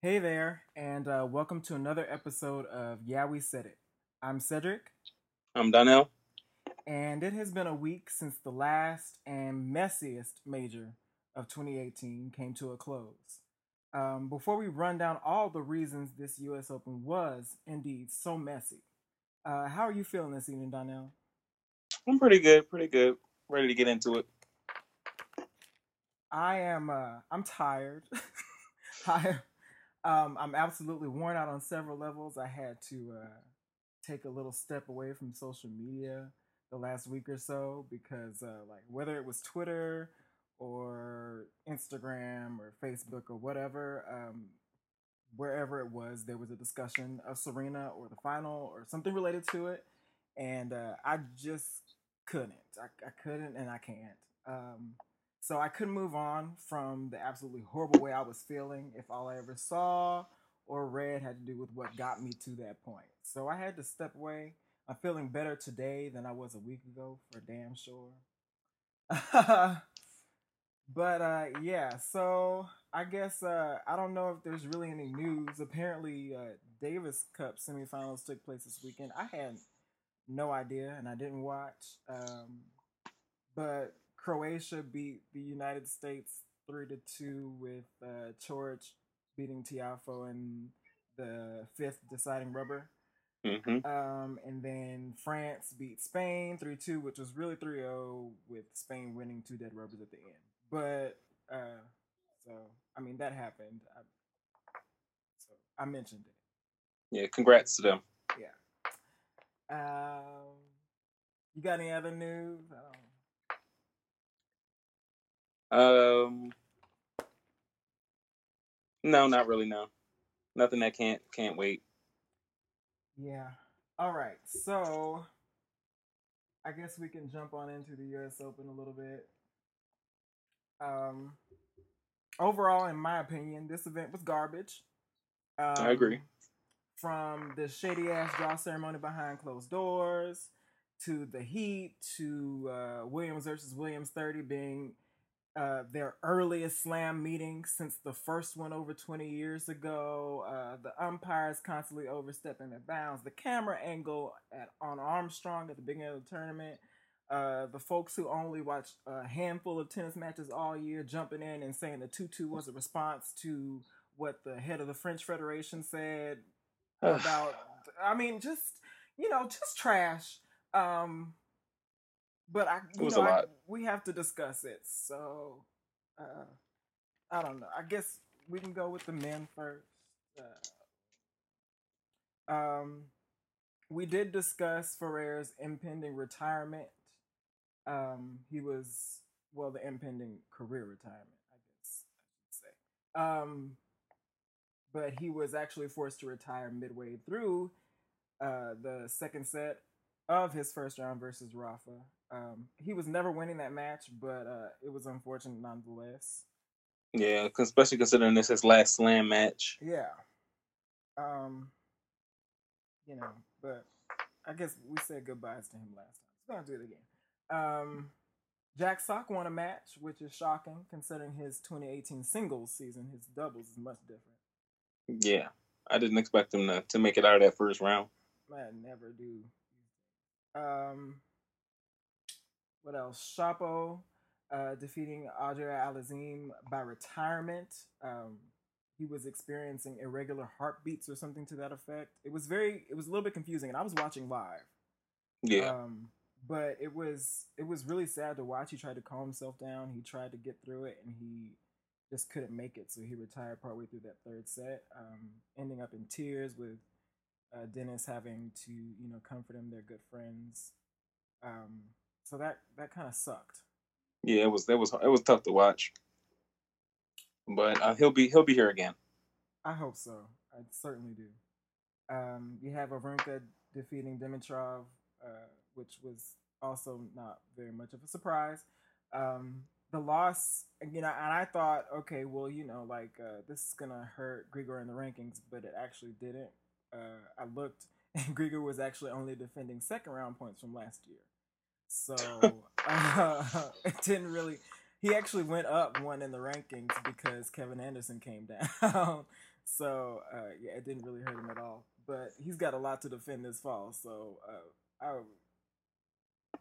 Hey there, and uh, welcome to another episode of Yeah, We Said It. I'm Cedric, I'm Donnell. and it has been a week since the last and messiest major of 2018 came to a close. Um, before we run down all the reasons this U.S. Open was indeed so messy, uh, how are you feeling this evening, Donnell? I'm pretty good, pretty good. Ready to get into it. I am. Uh, I'm tired. I, um, I'm absolutely worn out on several levels. I had to uh, take a little step away from social media the last week or so because, uh, like, whether it was Twitter or Instagram or Facebook or whatever, um, wherever it was, there was a discussion of Serena or the final or something related to it, and uh, I just couldn't. I, I couldn't, and I can't. Um, so I couldn't move on from the absolutely horrible way I was feeling if all I ever saw or read had to do with what got me to that point. So I had to step away. I'm feeling better today than I was a week ago, for damn sure. but uh, yeah, so I guess uh, I don't know if there's really any news. Apparently, uh, Davis Cup semifinals took place this weekend. I had no idea, and I didn't watch. Um, but Croatia beat the United States three to two with uh, Coric beating Tiafoe in the fifth deciding rubber. hmm Um, and then France beat Spain 3 2, which was really 3 0, with Spain winning two dead rubbers at the end. But, uh, so, I mean, that happened. I, so, I mentioned it. Yeah, congrats to them. Yeah. Um, you got any other news? Um, no, not really. No, nothing that can't can't wait. Yeah. All right. So I guess we can jump on into the US Open a little bit. Um overall in my opinion, this event was garbage. Um, I agree. From the shady ass draw ceremony behind closed doors to the heat to uh, Williams versus Williams 30 being uh, their earliest slam meeting since the first one over 20 years ago. Uh, the umpires constantly overstepping their bounds. The camera angle at, on Armstrong at the beginning of the tournament. Uh, the folks who only watch a handful of tennis matches all year jumping in and saying the tutu was a response to what the head of the French Federation said about, I mean, just, you know, just trash. Um, but I, you know, I, we have to discuss it. So, uh, I don't know. I guess we can go with the men first. Uh, um, we did discuss Ferrer's impending retirement. Um, he was well, the impending career retirement, I guess I should say. Um, but he was actually forced to retire midway through uh, the second set of his first round versus Rafa. Um, he was never winning that match, but uh, it was unfortunate nonetheless. Yeah, especially considering this his last slam match. Yeah. Um, you know, but I guess we said goodbyes to him last time. We're gonna do it again. Um, Jack Sock won a match, which is shocking considering his 2018 singles season. His doubles is much different. Yeah, I didn't expect him to, to make it out of that first round. Man, never do. Um, what else? Shapo uh, defeating Auger-Aliassime by retirement. Um, he was experiencing irregular heartbeats or something to that effect. It was very, it was a little bit confusing, and I was watching live. Yeah, Um, but it was it was really sad to watch. He tried to calm himself down. He tried to get through it, and he just couldn't make it. So he retired partway through that third set, um, ending up in tears with uh, Denis having to you know comfort him. They're good friends. Um, so that that kind of sucked. yeah, it was that was it was tough to watch. But uh, he'll be he'll be here again. I hope so. I certainly do. Um, you have Wawrinka defeating Dimitrov, uh, which was also not very much of a surprise. Um, the loss, you know, and I thought, okay, well, you know, like uh, this is gonna hurt Grigor in the rankings, but it actually didn't. Uh, I looked, and Grigor was actually only defending second round points from last year, so uh, it didn't really. He actually went up one in the rankings because Kevin Anderson came down. So uh, yeah, it didn't really hurt him at all. But he's got a lot to defend this fall, so uh, I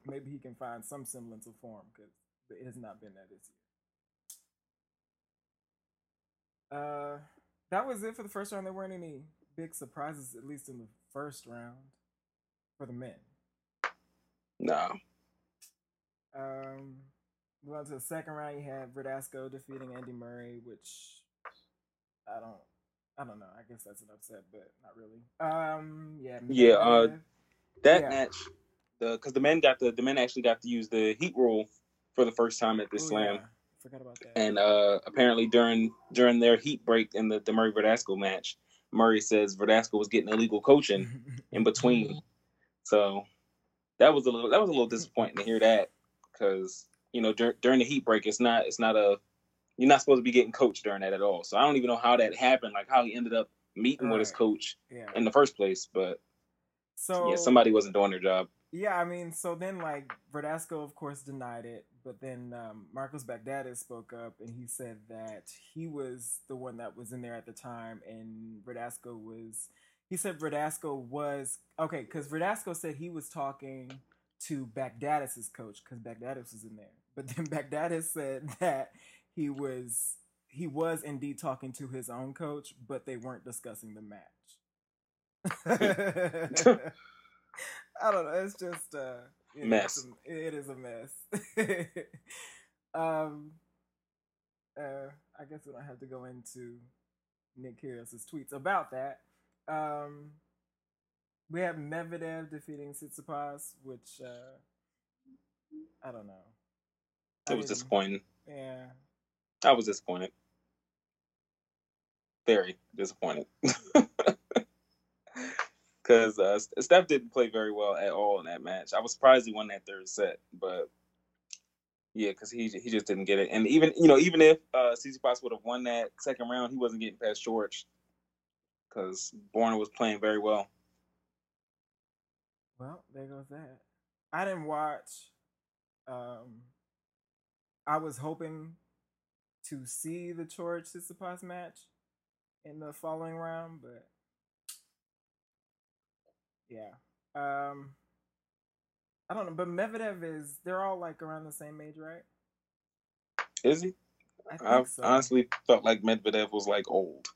maybe he can find some semblance of form because it has not been that this year. Uh, that was it for the first round. There weren't any big surprises, at least in the first round for the men. No. Um, on to the second round. You have Verdasco defeating Andy Murray, which I don't, I don't know. I guess that's an upset, but not really. Um, yeah, yeah. Uh, that Yeah. match, the because the men got the the men actually got to use the heat rule for the first time at this oh, slam. yeah, Forgot about that. And uh, apparently during during their heat break in the, the Murray Verdasco match, Murray says Verdasco was getting illegal coaching in between. So that was a little that was a little disappointing to hear that because you know dur- during the heat break it's not it's not a you're not supposed to be getting coached during that at all. So I don't even know how that happened, like how he ended up meeting with his coach yeah. in the first place. But So yeah, somebody wasn't doing their job. Yeah, I mean, so then like Verdasco, of course, denied it, but then um, Marcos Baghdatis spoke up and he said that he was the one that was in there at the time, and Verdasco was. He said Verdasco was okay because Verdasco said he was talking to Baghdatis's coach because Baghdatis was in there, but then Baghdatis said that he was he was indeed talking to his own coach, but they weren't discussing the match. I don't know. It's just uh, know, Mess. a- it is a mess. um, uh, I guess we don't have to go into Nick Kyrgios's tweets about that. Um, we have Medvedev defeating Tsitsipas, which uh, I don't know. I It was didn't- disappointing. Yeah. I was disappointed. Very disappointed. Because uh, Steph didn't play very well at all in that match. I was surprised he won that third set, but yeah, because he he just didn't get it. And even you know even if uh, Tsitsipas would have won that second round, he wasn't getting past George because Borna was playing very well. Well, there goes that. I didn't watch. Um, I was hoping to see the George Tsitsipas match in the following round, but yeah. Um, I don't know, but Medvedev is they're all like around the same age, right? Is he? I I so. honestly felt like Medvedev was like old.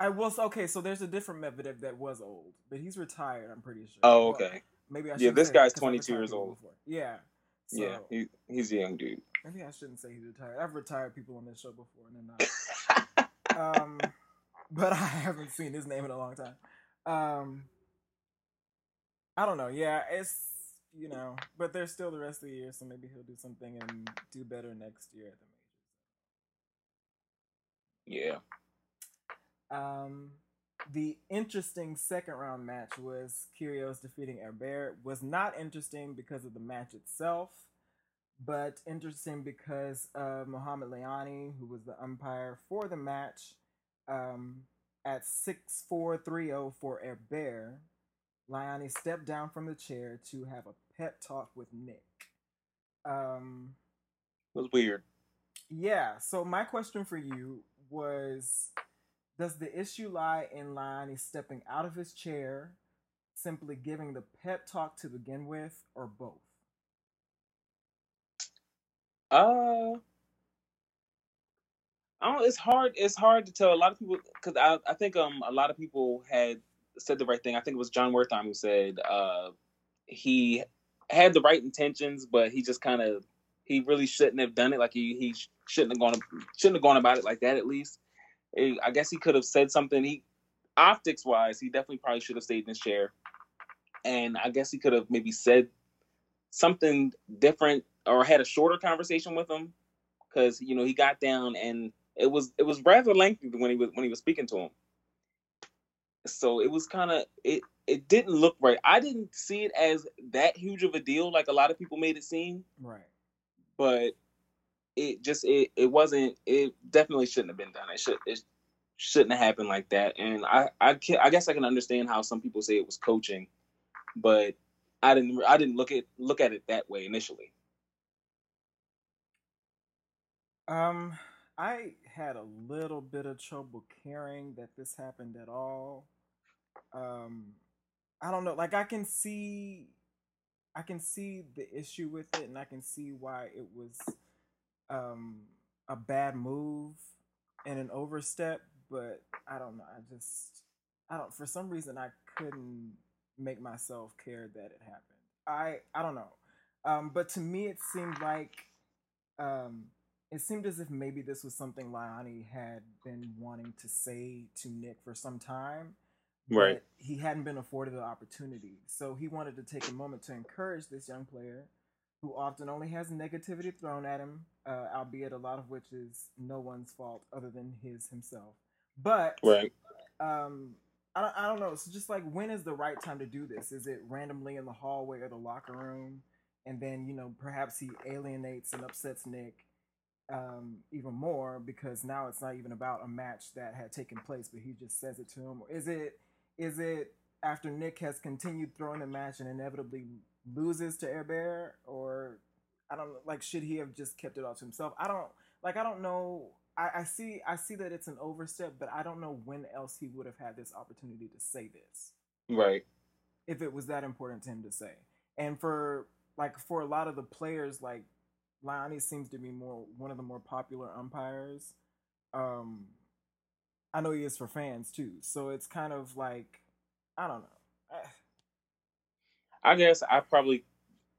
I was okay. So there's a different Medvedev that was old, but he's retired. I'm pretty sure. Oh, okay. maybe I Yeah, this guy's 'cause I've 22 years old. before. Yeah. So, yeah, he, he's a young dude. Maybe I shouldn't say he's retired. I've retired people on this show before, and they're not. um, but I haven't seen his name in a long time. Um, I don't know. Yeah, it's you know, but there's still the rest of the year, so maybe he'll do something and do better next year at the majors. Yeah. Um, the interesting second round match was Kyrgios defeating Herbert. Was not interesting because of the match itself, but interesting because of Mohamed Lahyani, who was the umpire for the match. Um, at six four three zero for Herbert, Lahyani stepped down from the chair to have a pep talk with Nick. Um, It was weird. yeah. So my question for you was: Does the issue lie in Lahyani stepping out of his chair, simply giving the pep talk to begin with, or both? Uh, I don't. It's hard. It's hard to tell. A lot of people, because I, I think um a lot of people had said the right thing. I think it was Jon Wertheim who said uh he had the right intentions, but he just kind of he really shouldn't have done it. Like he he shouldn't have gone shouldn't have gone about it like that. At least Eh, I guess he could have said something. He optics wise, he definitely probably should have stayed in his chair, and I guess he could have maybe said something different or had a shorter conversation with him because you know he got down and it was it was rather lengthy when he was when he was speaking to him. So it was kind of it it didn't look right. I didn't see it as that huge of a deal like a lot of people made it seem, Right. but it just it it wasn't it definitely shouldn't have been done. It should it shouldn't have happened like that. And I I can, I guess I can understand how some people say it was coaching, but I didn't I didn't look at look at it that way initially. Um, I had a little bit of trouble caring that this happened at all. Um, I don't know. Like I can see, I can see the issue with it, and I can see why it was um, a bad move and an overstep. But I don't know. I just, I don't. For some reason, I couldn't make myself care that it happened. I, I don't know. Um, but to me, it seemed like um, it seemed as if maybe this was something Lahyani had been wanting to say to Nick for some time. Right. He hadn't been afforded the opportunity. So he wanted to take a moment to encourage this young player who often only has negativity thrown at him, uh, albeit a lot of which is no one's fault other than his himself. But right. um, I don't, I don't know. It's just like when is the right time to do this? Is it randomly in the hallway or the locker room? And then, you know, perhaps he alienates and upsets Nick um, even more because now it's not even about a match that had taken place, but he just says it to him. Is it is it after Nick has continued throwing the match and inevitably loses to Herbert, or I don't like should he have just kept it all to himself? I don't like I don't know. I, I see I see that it's an overstep, but I don't know when else he would have had this opportunity to say this. Right. If it was that important to him to say. And for like for a lot of the players, like Lahyani seems to be more one of the more popular umpires. Um I know he is for fans too. So it's kind of like I don't know. I guess I probably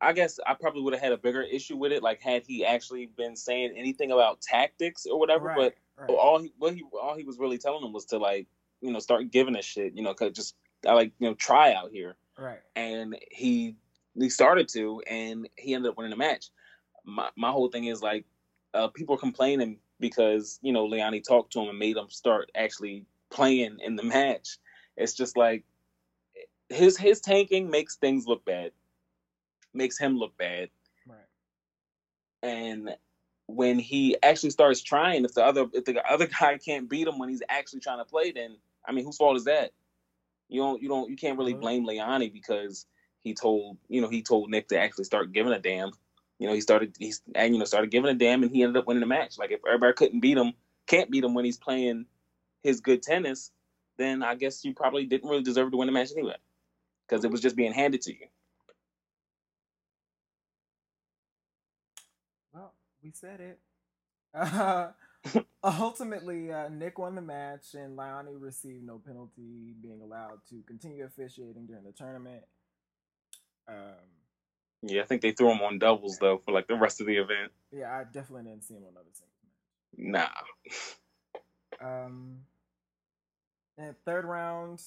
I guess I probably would have had a bigger issue with it, like had he actually been saying anything about tactics or whatever. Right, but right. all he what he all he was really telling them was to like you know start giving a shit, you know, cause just I like you know try out here, Right. and he he started to, and he ended up winning the match. My my whole thing is like uh, people are complaining because you know Lahyani talked to him and made him start actually playing in the match. It's just like his his tanking makes things look bad, makes him look bad, Right. and when he actually starts trying, if the other if the other guy can't beat him when he's actually trying to play, then I mean, whose fault is that? You don't you don't you can't really blame Lahyani because he told you know he told Nick to actually start giving a damn. You know he started he's and you know started giving a damn and he ended up winning the match. Like if everybody couldn't beat him, can't beat him when he's playing his good tennis, then I guess you probably didn't really deserve to win the match anyway because it was just being handed to you. Well, we said it. Uh, ultimately, uh, Nick won the match, and Lahyani received no penalty, being allowed to continue officiating during the tournament. Um, Yeah, I think they threw him on doubles though for like the rest of the event. yeah, I definitely didn't see him on other singles match. Nah. Um, and third round,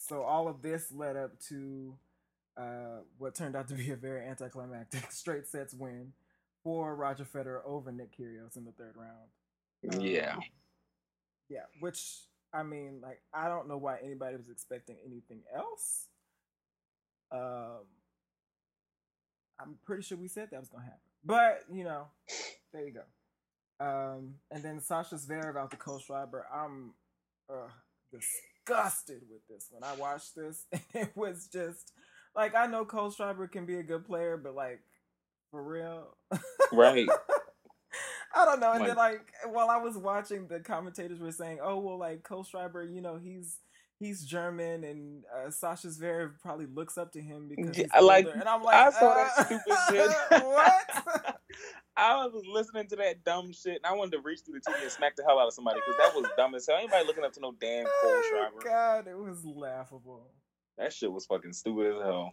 so all of this led up to uh, what turned out to be a very anticlimactic straight sets win for Roger Federer over Nick Kyrgios in the third round. Um, Yeah. Yeah, which I mean, like, I don't know why anybody was expecting anything else. Um, I'm pretty sure we said that was gonna happen, but you know, there you go. Um, and then Sasha Zverev out the Kohlschreiber. I'm uh, disgusted with this when I watched this. it was just like I know Kohlschreiber can be a good player, but like for real, Right. I don't know. And Like- then like while I was watching, the commentators were saying, "Oh well, like Kohlschreiber, you know, he's he's German, and uh, Sasha Zverev probably looks up to him because Yeah, like, older." And I'm like, I saw that uh, stupid shit. what? I was listening to that dumb shit and I wanted to reach through the TV and smack the hell out of somebody because that was dumb as hell. Anybody looking up to no damn Cole Oh, Schreiber. God, it was laughable. That shit was fucking stupid as hell.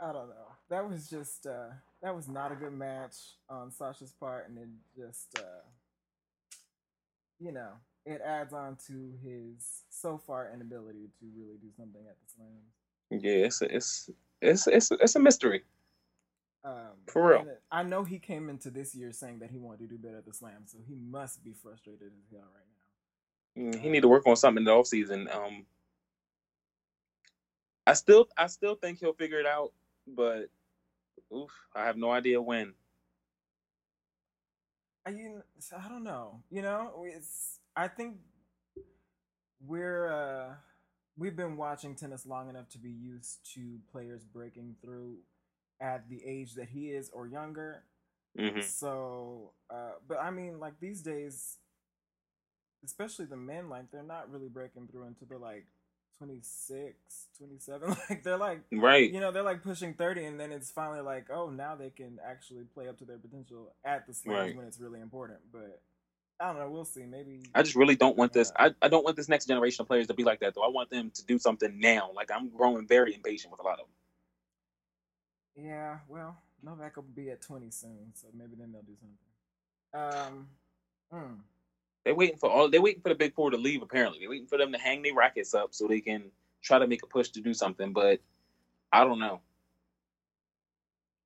I don't know. That was just uh that was not a good match on Sasha's part, and it just uh you know it adds on to his so far inability to really do something at the slams. Yeah, it's a, it's it's it's it's a mystery. Um, For real. I know he came into this year saying that he wanted to do better at the slam, so he must be frustrated as hell right now. Mm, He need to work on something in the off season. Um, I still I still think he'll figure it out, but oof, I have no idea when. I you I don't know. You know, it's I think we're uh we've been watching tennis long enough to be used to players breaking through at the age that he is or younger. Mm-hmm. So, uh, but I mean, like these days, especially the men, like they're not really breaking through until they're like 26, 27. Like they're like, Right. you know, they're like pushing 30, and then it's finally like, oh, now they can actually play up to their potential at the slams Right. when it's really important. But I don't know. We'll see. Maybe. I just really don't want this. I, I don't want this next generation of players to be like that though. I want them to do something now. Like I'm growing very impatient with a lot of them. Well, Novak will be at 20 soon, so maybe then they'll do something. Um, mm, They're waiting for all. They're waiting for the big four to leave. Apparently, they're waiting for them to hang their rackets up so they can try to make a push to do something. But I don't know.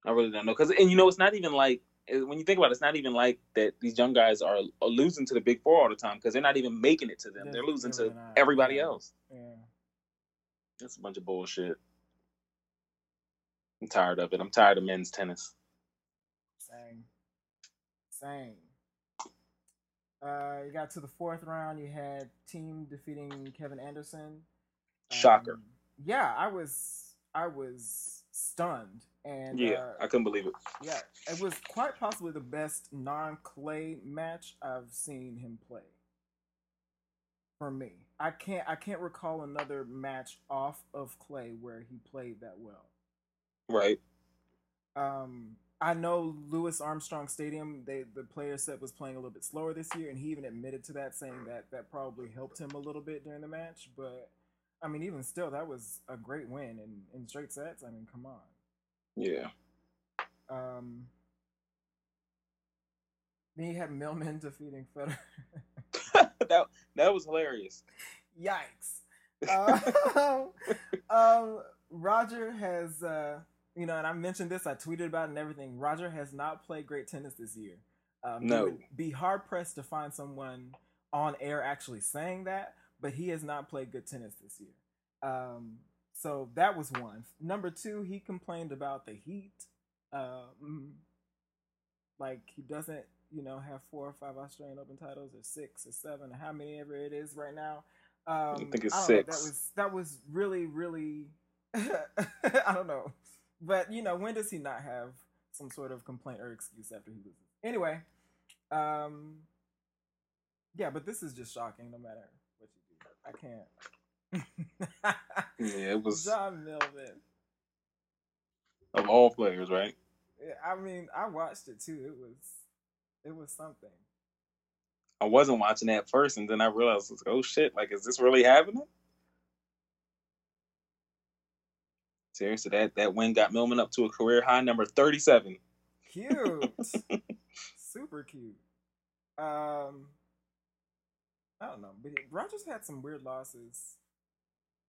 I really don't know because, and you know, it's not even like eh, when you think about it, it's not even like that. These young guys are, are losing to the big four all the time because they're not even making it to them. They're- They're losing they're to not, everybody yeah. else. yeah. That's a bunch of bullshit. I'm tired of it. I'm tired of men's tennis. Same. Same. Uh, you got to the fourth round. You had Thiem defeating Kevin Anderson. Shocker. Um, yeah, I was I was stunned, and Yeah, uh, I couldn't believe it. yeah, it was quite possibly the best non-clay match I've seen him play. For me, I can't I can't recall another match off of clay where he played that well. Right. Um, I know Louis Armstrong Stadium. They the player set was playing a little bit slower this year, and he even admitted to that, saying that that probably helped him a little bit during the match. But I mean, even still, that was a great win in in straight sets. I mean, come on. Yeah. Um, then you had Millman defeating Federer. that that was hilarious. Yikes. Uh, um, Roger has, uh, you know, and I mentioned this, I tweeted about it and everything. Roger has not played great tennis this year. Um, No. be hard pressed to find someone on air actually saying that, but he has not played good tennis this year. Um, so that was one. Number two, he complained about the heat. Um, like he doesn't, you know, have four or five Australian Open titles, or six or seven, or how many ever it is right now. Um, think it's know, six. that was that was really really. I don't know, but you know, when does he not have some sort of complaint or excuse after he loses? Anyway, um, yeah, but this is just shocking. No matter what you do, I can't. Yeah, it was John Millman. of all players, right? I mean, I watched it too. It was, it was something. I wasn't watching that first, and then I realized, like, oh shit, like, is this really happening? Seriously, that that win got Millman up to a career high number thirty-seven. Cute, super cute. Um, I don't know, but Rogers had some weird losses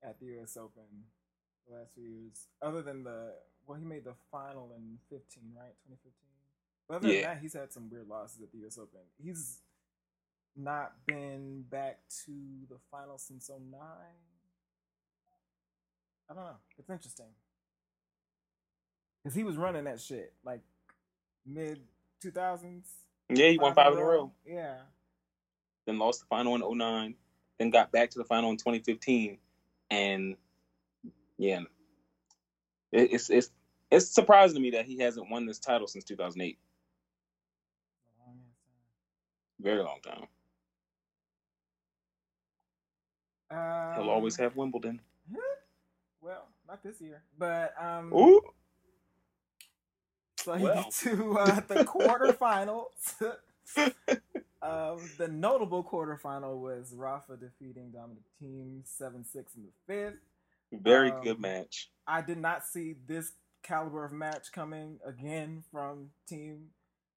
at the U.S. Open the last few years. Other than the, well, he made the final in fifteen, right? Twenty fifteen. But other Yeah. than that, he's had some weird losses at the U.S. Open. He's not been back to the final since 09. I don't know. It's interesting. Because he was running that shit like mid 2000s. Yeah, he won five in a row. Yeah. Then lost the final in 09. Then got back to the final in 2015, and yeah, it, it's it's it's surprising to me that he hasn't won this title since 2008. Very long time. Um, He'll always have Wimbledon. Well, not this year, but um. Ooh, So you Well. get to uh, the quarterfinals. um, the notable quarterfinal was Rafa defeating Dominic Thiem seven six in the fifth. very Um, good match. I did not see this caliber of match coming again from Team,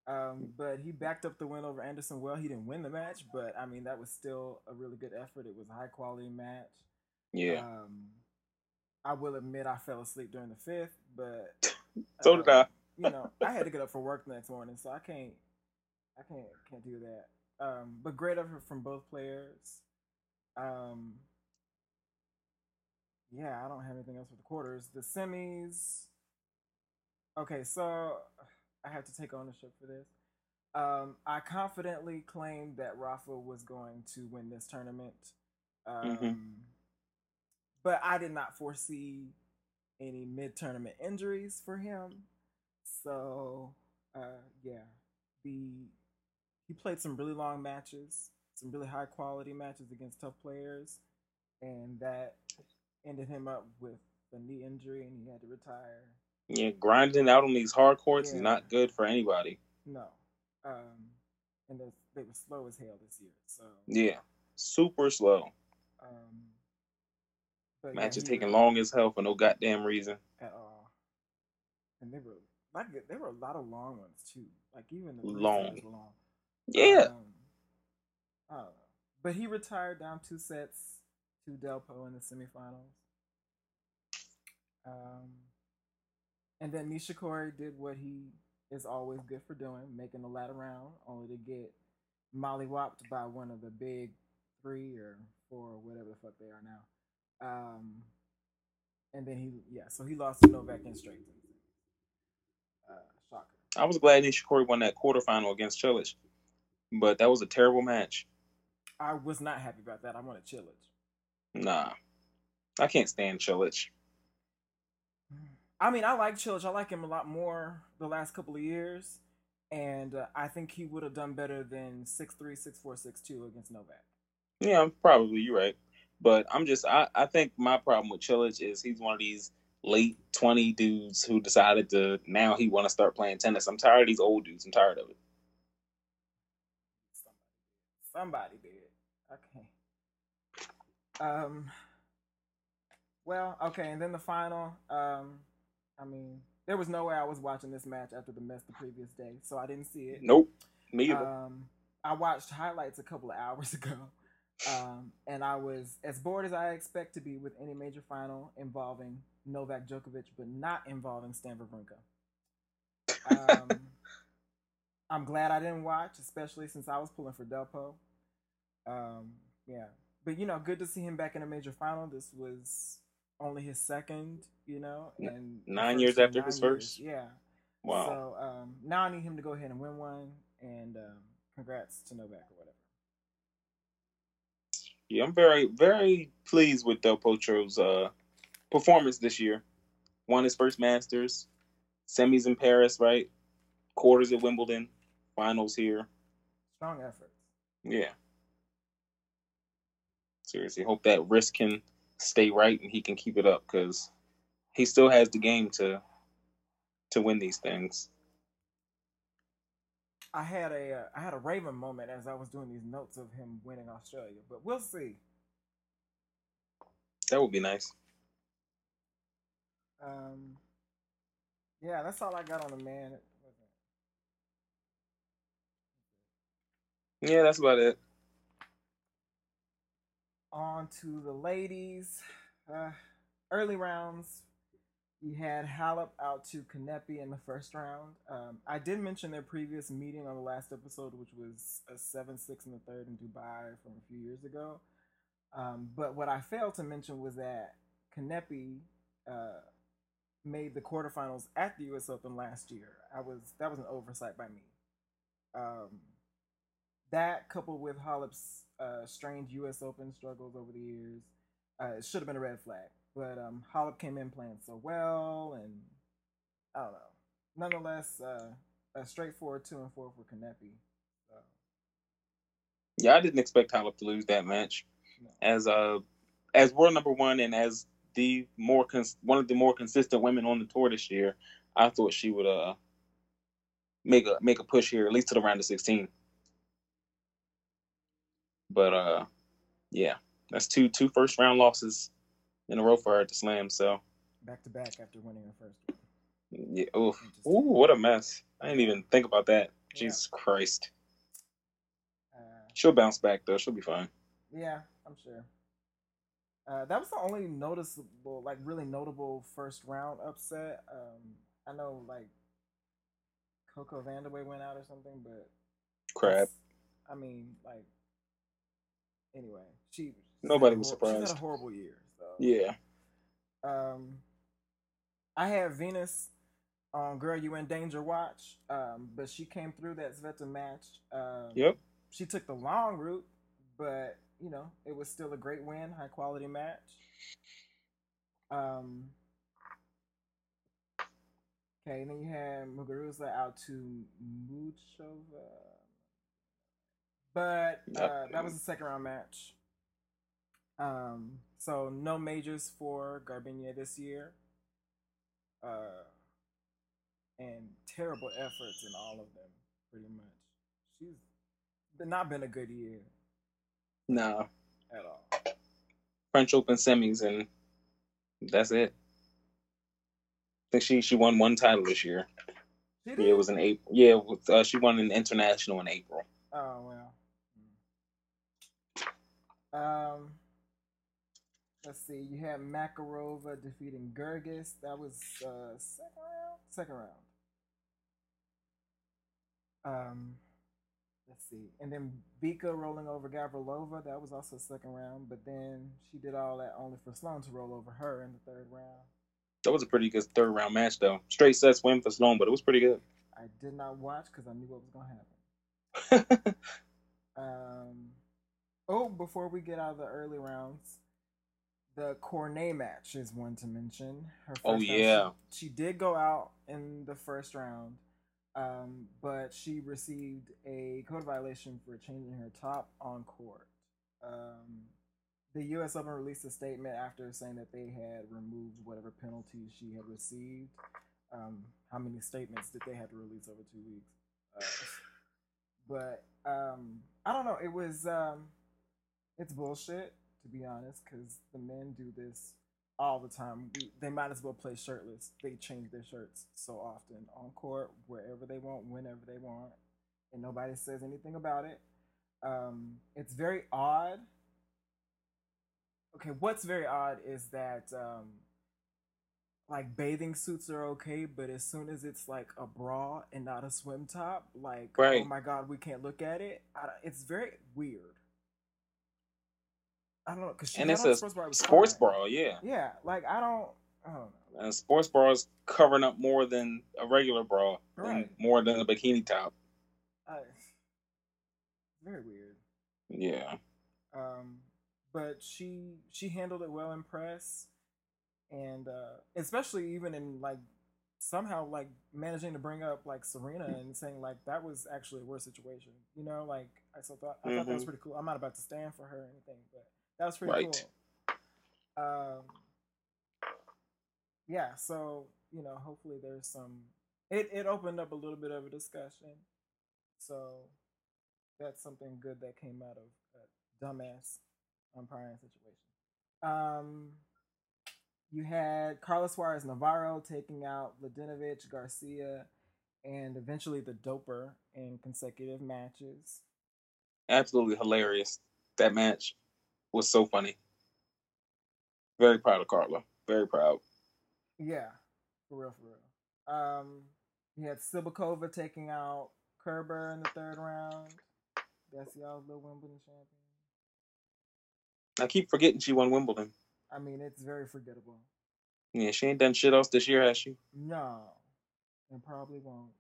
um, but he backed up the win over Anderson. Well, he didn't win the match, but I mean that was still a really good effort. It was a high quality match. Yeah, Um, I will admit I fell asleep during the fifth, but so did I. you know, I had to get up for work the next morning, so I can't, I can't, can't do that. Um, but great effort from both players. Um, yeah, I don't have anything else for the quarters. The semis. Okay, so I have to take ownership for this. Um, I confidently claimed that Rafa was going to win this tournament. Um, Mhm. But I did not foresee any mid tournament injuries for him. So uh, yeah, the he played some really long matches, some really high quality matches against tough players, and that ended him up with a knee injury, and he had to retire. Yeah, grinding out on these hard courts yeah. is not good for anybody. No, um, and they, they were slow as hell this year. So yeah, super slow. Um, but Matches yeah, taking long as hell for no goddamn reason at all. And they were like there were a lot of long ones too. Like even the long, long. Yeah. Um, But he retired down two sets to Delpo in the semifinals. Um, and then Nishikori did what he is always good for doing, making the ladder round, only to get mollywopped by one of the big three or four or whatever the fuck they are now. Um, and then he, yeah, so he lost to Novak in straight. Uh, shocker. I was glad Nishikori won that quarterfinal against Cilic, but that was a terrible match. I was not happy about that. I wanted Cilic. Nah, I can't stand Cilic. I mean, I like Cilic. I like him a lot more the last couple of years, and uh, I think he would have done better than six three, six four, six two against Novak. Yeah, probably you're right. But I'm just I, I think my problem with Cilic is he's one of these late twenty dudes who decided to now he want to start playing tennis. I'm tired of these old dudes. I'm tired of it. Somebody did. Okay. Um. Well, okay, and then the final. Um, I mean, there was no way I was watching this match after the mess the previous day, so I didn't see it. Nope, me either. Um, I watched highlights a couple of hours ago. Um, and I was as bored as I expect to be with any major final involving Novak Djokovic, but not involving Stan Wawrinka. Um, I'm glad I didn't watch, especially since I was pulling for Delpo. Um, yeah, but you know, good to see him back in a major final. This was only his second, you know, and nine years after nine his years. first. Yeah. Wow. So um, now I need him to go ahead and win one, and um, congrats to Novak or whatever. Yeah, I'm very, very pleased with Del Potro's uh, performance this year. Won his first Masters, semis in Paris, right? Quarters at Wimbledon, finals here. Strong effort. Yeah. Seriously, hope that wrist can stay right and he can keep it up because he still has the game to to win these things. I had a uh, I had a Raven moment as I was doing these notes of him winning Australia, but we'll see. That would be nice. Um, yeah, that's all I got on the man. Yeah, that's about it. On to the ladies. Uh, early rounds we had Halep out to Kanepi in the first round. Um, I did mention their previous meeting on the last episode, which was a 7 6 in the third in Dubai from a few years ago. Um, but what I failed to mention was that Kanepi uh, made the quarterfinals at the U.S. Open last year. I was that was an oversight by me. Um, that coupled with Halep's uh, strange U.S. Open struggles over the years, uh, should have been a red flag. But um, Halep came in playing so well, and I don't know. Nonetheless, uh, a straightforward two and four for Kanepi. So. Yeah, I didn't expect Halep to lose that match. No. As uh, as world number one and as the more cons- one of the more consistent women on the tour this year, I thought she would uh make a make a push here at least to the round of sixteen. But uh, yeah, that's two two first round losses in a row for her at the slam. So back to back after winning her first one. Yeah. Ooh. Ooh. What a mess. I didn't even think about that. Yeah. Jesus Christ. Uh, She'll bounce back though. She'll be fine. Yeah, I'm sure. Uh, that was the only noticeable, like really notable first round upset. Um, I know like Coco Vandeweghe went out or something, but crap. I mean, like anyway, she nobody was surprised. She had a horrible year. Yeah. Um, I have Venus on Girl You in Danger Watch, um, but she came through that Sveta match. Um, yep. She took the long route, but you know it was still a great win, high quality match. Um, Okay, and then you had Muguruza out to Muchova. But uh, that was a second round match. Um, so no majors for Garbiñe this year. Uh, and terrible efforts in all of them, pretty much. She's not been a good year. No. At all. French Open semis, and that's it. I think she she won one title this year. Yeah, it was in April. Yeah, uh, she won an international in April. Oh well. Um, let's see. You had Makarova defeating Goerges. That was uh, second round. Second round. Um, let's see. And then Vika rolling over Gavrilova. That was also second round. But then she did all that only for Sloane to roll over her in the third round. That was a pretty good third round match, though. Straight sets win for Sloane, but it was pretty good. I did not watch because I knew what was going to happen. um, oh, before we get out of the early rounds, the Cornet match is one to mention. Her oh yeah, she, she, did go out in the first round, um, but she received a code violation for changing her top on court. Um, the U.S. Open released a statement after saying that they had removed whatever penalties she had received. Um, how many statements did they have to release over two weeks? Uh, but um, I don't know. It was um, it's bullshit to be honest, because the men do this all the time. We, they might as well play shirtless. They change their shirts so often on court, wherever they want, whenever they want, and nobody says anything about it. Um, it's very odd. Okay, what's very odd is that um, like bathing suits are okay, but as soon as it's like a bra and not a swim top, like oh right. oh my god, we can't look at it. I, it's very weird. I don't know because and it's a sports bra, sports bra, yeah, yeah. Like I don't, I don't know. And sports bra is covering up more than a regular bra, right? more than a bikini top. Uh, very weird. Yeah. Um, but she she handled it well in press, and uh, especially even in like somehow like managing to bring up like Serena and saying like that was actually a worse situation. You know, like I still thought I mm-hmm. thought that was mm-hmm. pretty cool. I'm not about to stand for her or anything, but that was pretty right. cool. Um, yeah, so you know, hopefully there's some. It it opened up a little bit of a discussion, so that's something good that came out of that dumbass umpiring situation. Um, you had Carlos Suarez Navarro taking out Mladenovic, Garcia, and eventually the Doper in consecutive matches. Absolutely hilarious that match was so funny. Very proud of Carla. Very proud. Yeah, for real, for real. Um, you had Cibulkova taking out Kerber in the third round. That's y'all's little Wimbledon champion. I keep forgetting she won Wimbledon. I mean, it's very forgettable. Yeah, she ain't done shit else this year, has she? No, and probably won't.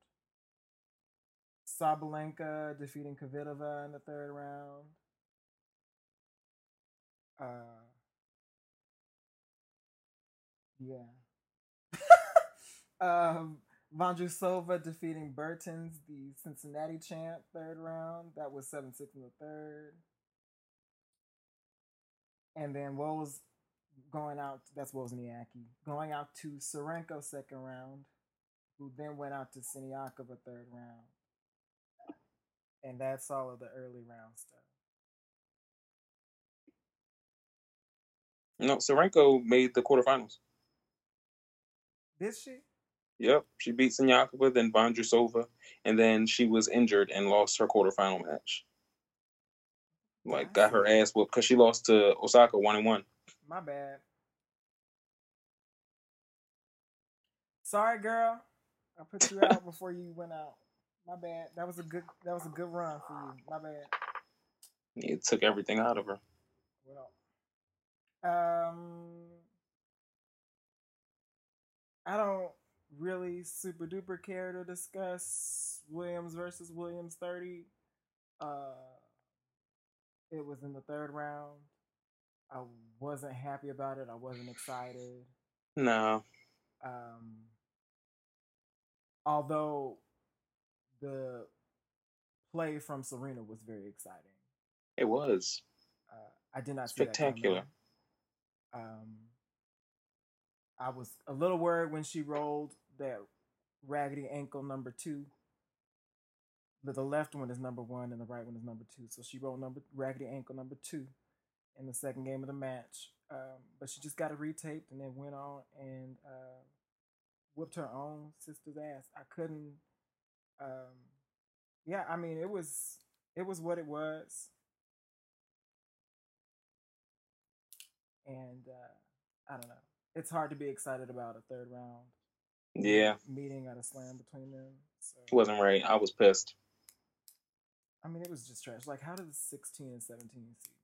Sabalenka defeating Kvitova in the third round. Uh, yeah. um, Vondrousova defeating Bertens, the Cincinnati champ, third round. That was 7 6 in the third. And then was going out, that's Wozniacki, going out to Tsurenko second round, who then went out to Siniakova third round. And that's all of the early round stuff. No, Tsurenko made the quarterfinals. Did she? Yep, she beat Siniakova, then Vondrousova, and then she was injured and lost her quarterfinal match. Like, got her ass whooped because she lost to Osaka one and one. My bad. Sorry, girl. I put you out before you went out. My bad. That was a good. That was a good run for you. My bad. It took everything out of her. Well, um, I don't really super duper care to discuss Williams versus Williams 30. Uh, it was in the third round. I wasn't happy about it. I wasn't excited. No. Um, although the play from Serena was very exciting. It was. Uh, I did not spectacular. Um, I was a little worried when she rolled that raggedy ankle number two. But the left one is number one and the right one is number two. So she rolled number raggedy ankle number two in the second game of the match. Um, but she just got it retaped and then went on and uh, whooped her own sister's ass. I couldn't. Um, yeah, I mean it was it was what it was, and uh, I don't know. It's hard to be excited about a third round. Yeah. Meeting at a slam between them. So. It wasn't right. I was pissed. I mean, it was just trash. Like, how did the 16 and 17 seed?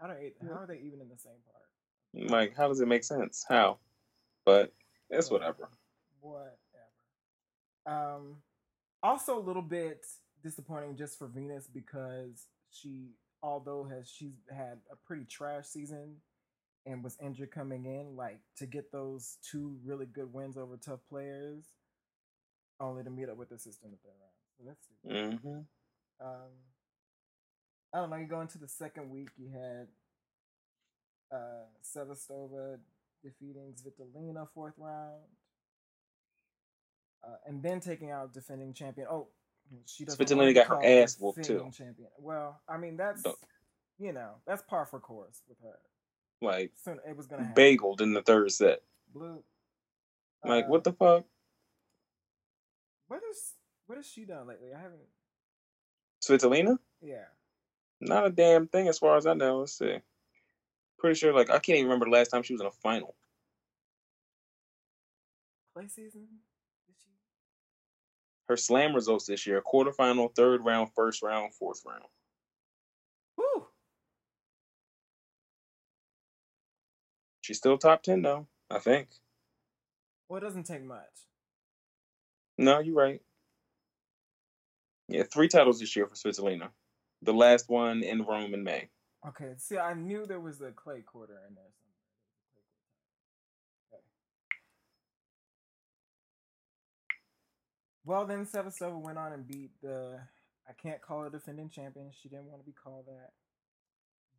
How are they, how are they even in the same part? Like, how does it make sense? How? But it's whatever. Whatever. Um, also a little bit disappointing just for Venus because she, although has she's had a pretty trash season and was injured coming in, like to get those two really good wins over tough players, only to meet up with the system that they're around. So that's mm-hmm. um, I don't know. You go into the second week, you had uh, Sevastova defeating Svitolina fourth round, uh, and then taking out defending champion. Oh, she doesn't. Svitolina got her ass whooped too. Champion. Well, I mean that's Don't. you know that's par for course with her. Like Soon it was gonna happen. bageled in the third set. Blue. Like uh, what the fuck? What is what has she done lately? I haven't. Svitolina? Yeah. Not a damn thing as far as I know. Let's see. Pretty sure, like I can't even remember the last time she was in a final. Play season? she? Her slam results this year: quarterfinal, third round, first round, fourth round. Woo! She's still top ten though, I think. Well, it doesn't take much. No, you're right. Yeah, three titles this year for Svitolina. The last one in Rome in May. Okay, see, I knew there was a clay quarter in there. Okay. Well, then Sevastova went on and beat the. I can't call her defending champion. She didn't want to be called that.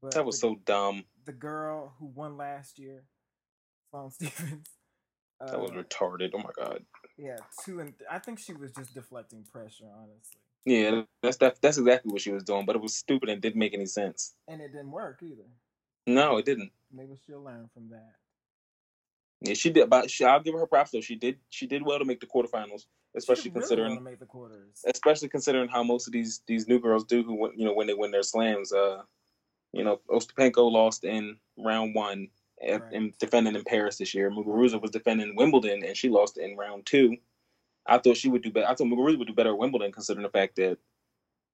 But that was the, so dumb. The girl who won last year, Sloane Stevens. Uh, that was uh, retarded. Oh my god. Yeah, two and th- I think she was just deflecting pressure, honestly. Yeah, that's that, that's exactly what she was doing, but it was stupid and didn't make any sense. And it didn't work either. No, it didn't. Maybe she'll learn from that. Yeah, she did. But she, I'll give her props though. She did. She did well to make the quarterfinals, especially considering really well make the quarters. Especially considering how most of these these new girls do, who you know when they win their slams. Uh, you know, Ostapenko lost in round one right. and defending in Paris this year. Muguruza was defending Wimbledon and she lost in round two. I thought she would do better. I thought Muguruza would do better at Wimbledon, considering the fact that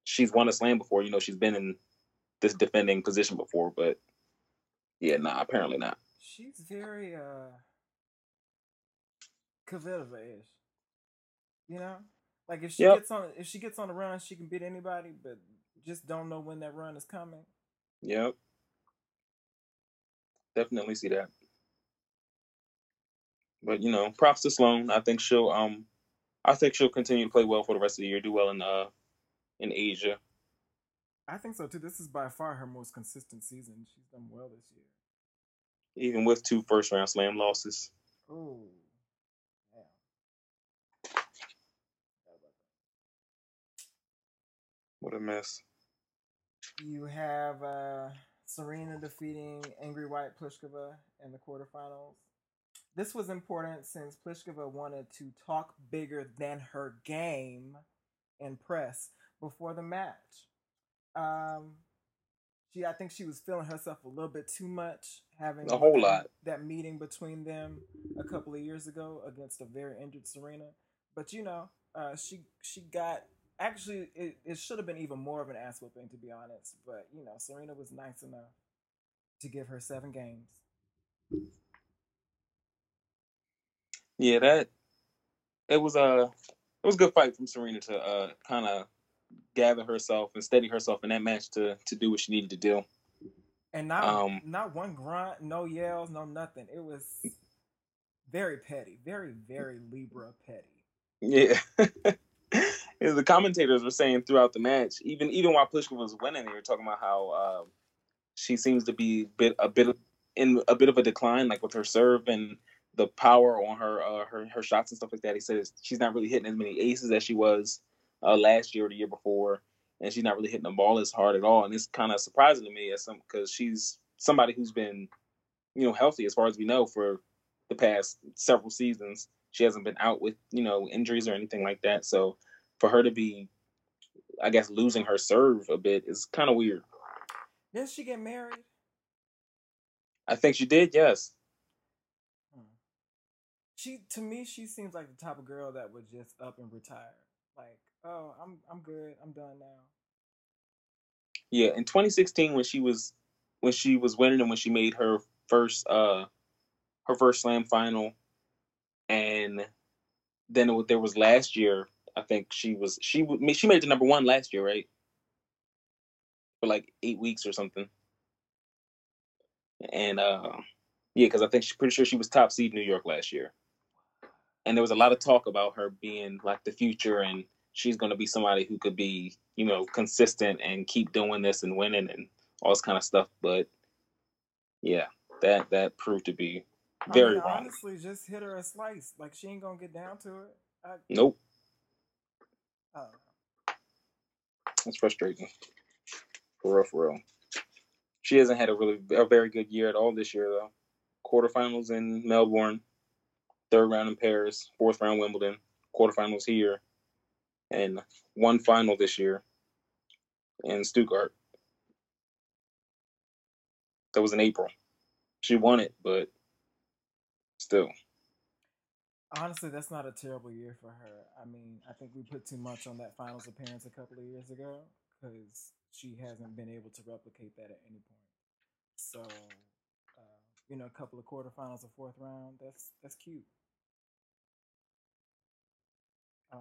she's won a slam before. You know, she's been in this defending position before, but yeah, nah, apparently not. She's very uh Kvitova-ish. You know, like if she yep. gets on if she gets on a run, she can beat anybody, but just don't know when that run is coming. Yep. Definitely see that. But you know, props to Sloane. I think she'll um I think she'll continue to play well for the rest of the year, do well in uh in Asia. I think so too. This is by far her most consistent season. She's done well this year. Even with two first round slam losses. Oh. What a mess. You have uh, Serena defeating Angry White Pliskova in the quarterfinals. This was important since Pliskova wanted to talk bigger than her game in press before the match. Um, she, I think she was feeling herself a little bit too much, having a whole lot that meeting between them a couple of years ago against a very injured Serena. But you know, uh, she she got actually it, it should have been even more of an ass whooping to be honest. But you know, Serena was nice enough to give her seven games. Yeah, that it was a it was a good fight from Serena to uh, kind of gather herself and steady herself in that match to to do what she needed to do. And not um, not one grunt, no yells, no nothing. It was very petty, very very Libra petty. Yeah. the commentators were saying throughout the match, even even while Pliskova was winning, they were talking about how uh, she seems to be bit a bit in a bit of a decline, like with her serve and the power on her uh, her her shots and stuff like that. He says she's not really hitting as many aces as she was uh, last year or the year before, and she's not really hitting the ball as hard at all. And it's kind of surprising to me as some because she's somebody who's been you know healthy as far as we know for the past several seasons. She hasn't been out with you know injuries or anything like that. So for her to be, I guess, losing her serve a bit is kind of weird. Did she get married? I think she did. Yes. Hmm. She to me, she seems like the type of girl that would just up and retire. Like, oh, I'm I'm good. I'm done now. Yeah, in 2016 when she was when she was winning and when she made her first uh her first slam final and then it, there was last year I think she was she she made the number one last year, right? For like eight weeks or something. And uh, yeah, because I think she's pretty sure she was top seed New York last year. And there was a lot of talk about her being like the future, and she's going to be somebody who could be, you know, consistent and keep doing this and winning and all this kind of stuff. But yeah, that that proved to be very I mean, wrong. Honestly, just hit her a slice. Like she ain't gonna get down to it. I, nope. That's frustrating. For real, for real. She hasn't had a really a very good year at all this year though. Quarterfinals in Melbourne, third round in Paris, fourth round Wimbledon, quarterfinals here, and one final this year in Stuttgart. That was in April. She won it, but still honestly, that's not a terrible year for her. I mean, I think we put too much on that finals appearance a couple of years ago because she hasn't been able to replicate that at any point. So, uh, you know, a couple of quarterfinals or fourth round, that's that's cute. Um,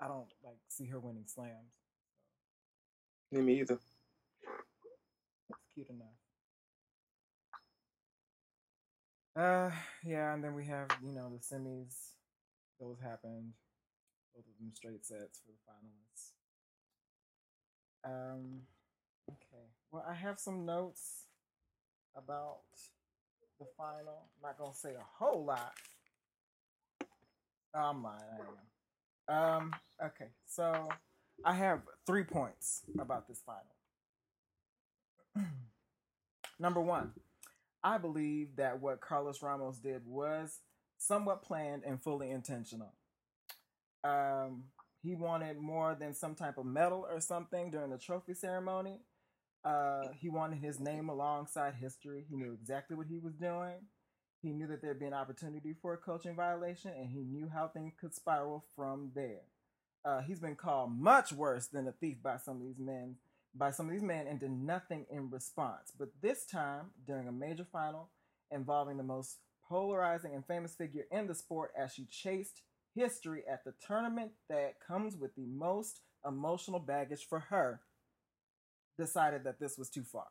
I don't like see her winning slams. So. Me either. That's cute enough. Uh, yeah, and then we have you know the semis. Those happened. Both of them straight sets for the finalists. Um, okay. Well, I have some notes about the final. I'm not gonna say a whole lot. Oh, I'm lying. I am. Um. Okay. So I have three points about this final. Number one, I believe that what Carlos Ramos did was somewhat planned and fully intentional. Um, he wanted more than some type of medal or something during the trophy ceremony. Uh, he wanted his name alongside history. He knew exactly what he was doing. He knew that there'd be an opportunity for a coaching violation, and he knew how things could spiral from there. Uh, he's been called much worse than a thief by some of these men by some of these men and did nothing in response. But this time, during a major final involving the most polarizing and famous figure in the sport, as she chased history at the tournament that comes with the most emotional baggage for her, decided that this was too far.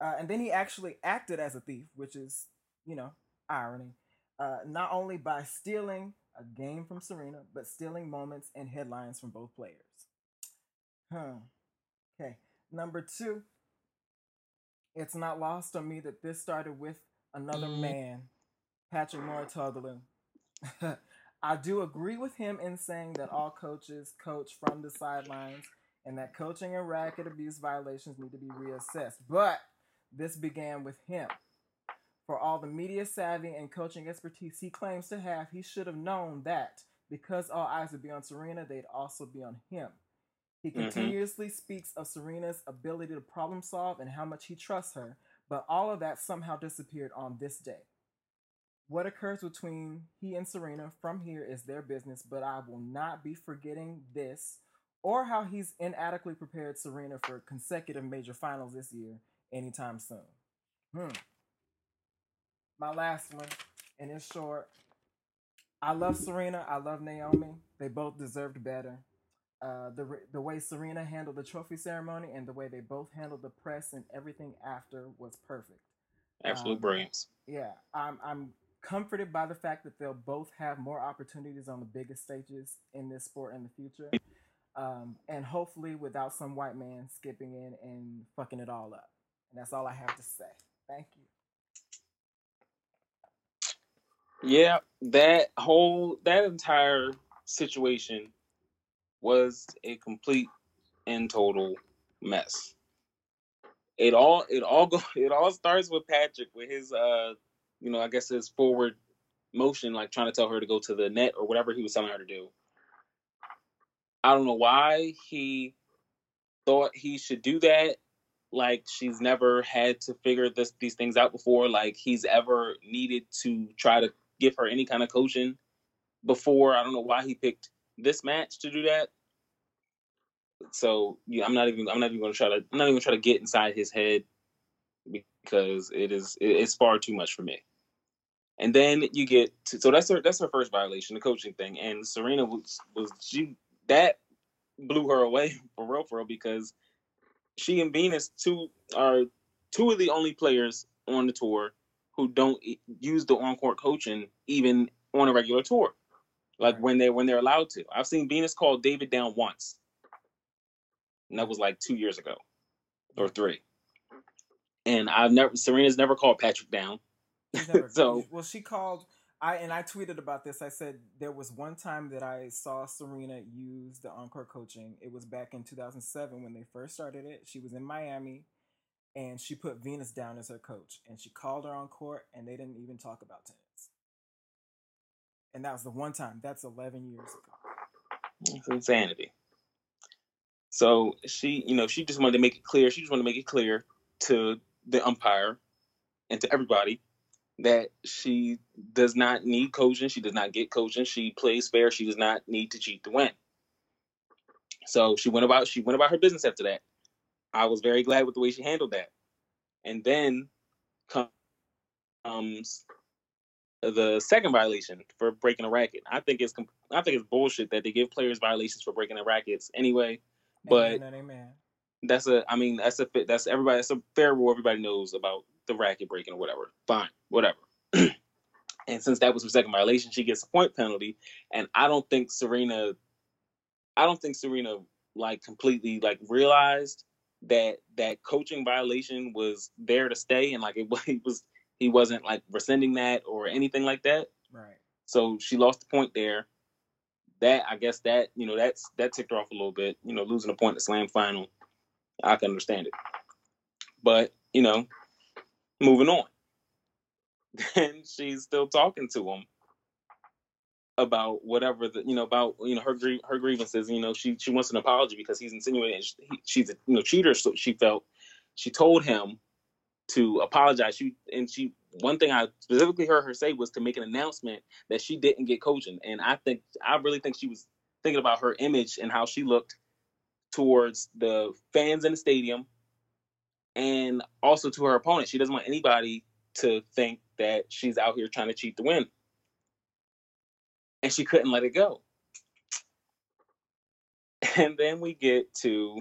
Uh, and then he actually acted as a thief, which is, you know, irony. Uh, not only by stealing a game from Serena, but stealing moments and headlines from both players. Huh. Okay, number two, it's not lost on me that this started with another mm. man, Patrick Mouratoglou. I do agree with him in saying that all coaches coach from the sidelines and that coaching and racket abuse violations need to be reassessed. But this began with him. For all the media savvy and coaching expertise he claims to have, he should have known that because all eyes would be on Serena, they'd also be on him. He mm-hmm. continuously mm-hmm. speaks of Serena's ability to problem solve and how much he trusts her, but all of that somehow disappeared on this day. What occurs between he and Serena from here is their business, but I will not be forgetting this or how he's inadequately prepared Serena for consecutive major finals this year anytime soon. Hmm. My last one, and it's short. I love Serena. I love Naomi. They both deserved better. Uh, the the way Serena handled the trophy ceremony and the way they both handled the press and everything after was perfect. Absolute um, brilliance. Yeah, I'm I'm comforted by the fact that they'll both have more opportunities on the biggest stages in this sport in the future. Um, and hopefully without some white man skipping in and fucking it all up. And that's all I have to say. Thank you. Yeah, that whole that entire situation was a complete and total mess. It all it all go it all starts with Patrick with his uh you know I guess his forward motion like trying to tell her to go to the net or whatever he was telling her to do. I don't know why he thought he should do that. Like she's never had to figure this these things out before. Like he's ever needed to try to give her any kind of coaching before. I don't know why he picked this match to do that. So yeah, I'm not even I'm not even gonna try to I'm not even gonna try to get inside his head because it is it's far too much for me. And then you get to, so that's her that's her first violation, the coaching thing. And Serena was was she that blew her away for real for real because she and Venus two are two of the only players on the tour who don't use the on-court coaching even on a regular tour, like when they when they're allowed to. I've seen Venus call David down once, and that was like two years ago, or three. And I've never Serena's never called Patrick down. Never, so well, she called. I and I tweeted about this. I said there was one time that I saw Serena use the on-court coaching. It was back in 2007 when they first started it. She was in Miami and she put Venus down as her coach. And she called her on court, and they didn't even talk about tennis. And that was the one time. That's 11 years ago. Insanity. So she, you know, she just wanted to make it clear. She just wanted to make it clear to the umpire and to everybody that she does not need coaching. She does not get coaching. She plays fair. She does not need to cheat to win. So she went about she went about her business after that. I was very glad with the way she handled that. And then comes the second violation for breaking a racket. I think it's I think it's bullshit that they give players violations for breaking their rackets anyway. But amen, amen. that's a I mean that's a that's everybody that's a fair rule everybody knows about the racket breaking or whatever. Fine, whatever. and since that was her second violation, she gets a point penalty. And I don't think Serena I don't think Serena like completely like realized that that coaching violation was there to stay and like it, it was he wasn't like rescinding that or anything like that. Right. So she lost the point there. That I guess that you know that's that ticked her off a little bit. You know, losing a point in the slam final, I can understand it. But you know, moving on. Then she's still talking to him about whatever the you know about you know her her grievances. You know, she she wants an apology because he's insinuating she, she's a you know cheater. So she felt she told him to apologize. She and she one thing I specifically heard her say was to make an announcement that she didn't get coaching. And I think I really think she was thinking about her image and how she looked towards the fans in the stadium and also to her opponent. She doesn't want anybody to think that she's out here trying to cheat to win and she couldn't let it go. And then we get to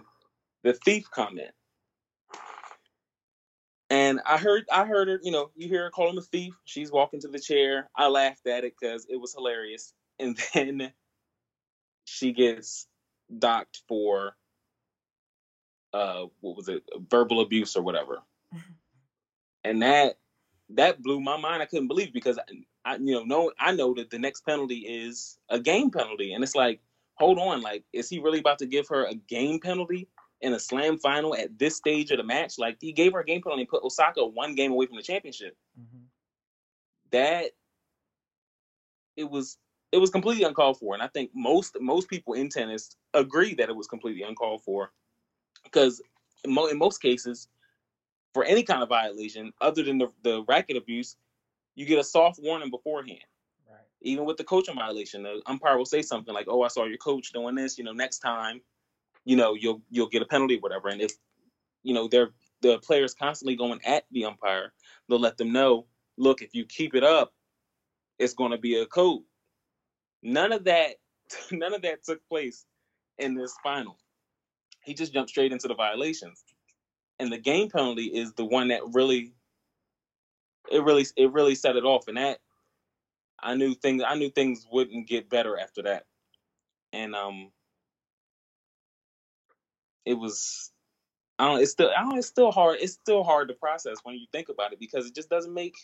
the thief comment. And I heard I heard her, you know, you hear her call him a thief. She's walking to the chair. I laughed at it because it was hilarious. And then she gets docked for uh what was it, verbal abuse or whatever. and that that blew my mind. I couldn't believe because I, you know, know I know that the next penalty is a game penalty, and it's like, hold on, like, is he really about to give her a game penalty in a slam final at this stage of the match? Like, he gave her a game penalty and put Osaka one game away from the championship. Mm-hmm. That it was it was completely uncalled for, and I think most most people in tennis agree that it was completely uncalled for because in, mo- in most cases, for any kind of violation other than the, the racket abuse, you get a soft warning beforehand. Right. Even with the coaching violation, the umpire will say something like, "Oh, I saw your coach doing this. You know, next time, you know, you'll you'll get a penalty, whatever." And if you know they're the players constantly going at the umpire, they'll let them know, "Look, if you keep it up, it's going to be a code." None of that, none of that took place in this final. He just jumped straight into the violations, and the game penalty is the one that really it really it really set it off, and that I knew things I knew things wouldn't get better after that. And um it was I don't it's still I don't it's still hard it's still hard to process when you think about it because it just doesn't make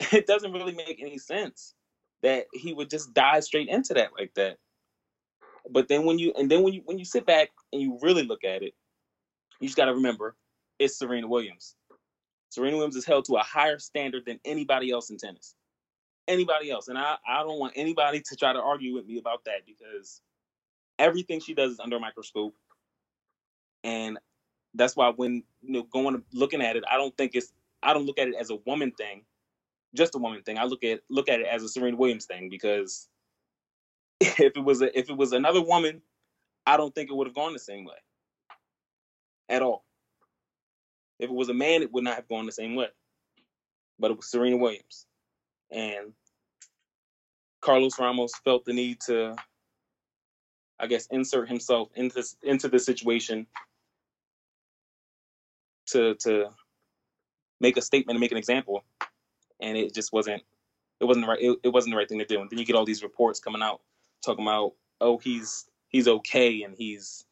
it doesn't really make any sense that he would just dive straight into that like that. But then when you and then when you when you sit back and you really look at it, you just got to remember it's Serena Williams. Serena Williams is held to a higher standard than anybody else in tennis. Anybody else. And I, I don't want anybody to try to argue with me about that because everything she does is under a microscope. And that's why when you know going looking at it, I don't think it's I don't look at it as a woman thing, just a woman thing. I look at look at it as a Serena Williams thing because if it was a, if it was another woman, I don't think it would have gone the same way at all. If it was a man, it would not have gone the same way. But it was Serena Williams. And Carlos Ramos felt the need to, I guess, insert himself into into the situation to to make a statement and make an example. And it just wasn't it wasn't the right it, it wasn't the right thing to do. And then you get all these reports coming out talking about, oh, he's he's okay and he's,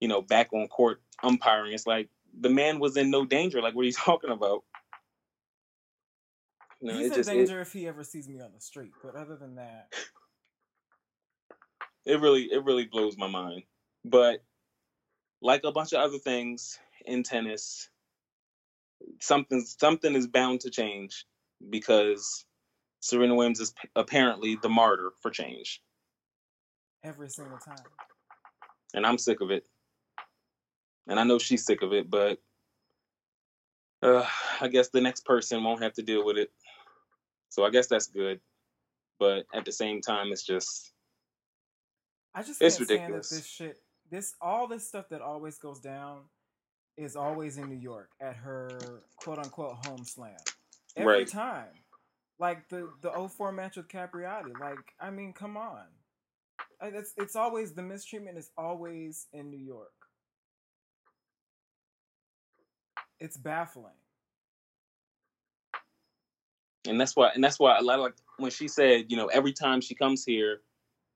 you know, back on court umpiring. It's like the man was in no danger. Like, what are you talking about? No, He's in just, danger it, if he ever sees me on the street. But other than that, it really it really blows my mind. But like a bunch of other things in tennis, something something is bound to change because Serena Williams is apparently the martyr for change. Every single time. And I'm sick of it and I know she's sick of it, but uh, I guess the next person won't have to deal with it. So I guess that's good, but at the same time, it's just I just it's ridiculous. this shit, this all this stuff that always goes down is always in New York at her quote unquote home slam every right. time. Like the the 04 match with Capriati. Like I mean, come on. It's it's always the mistreatment is always in New York. it's baffling. And that's why, and that's why a lot of like when she said, you know, every time she comes here,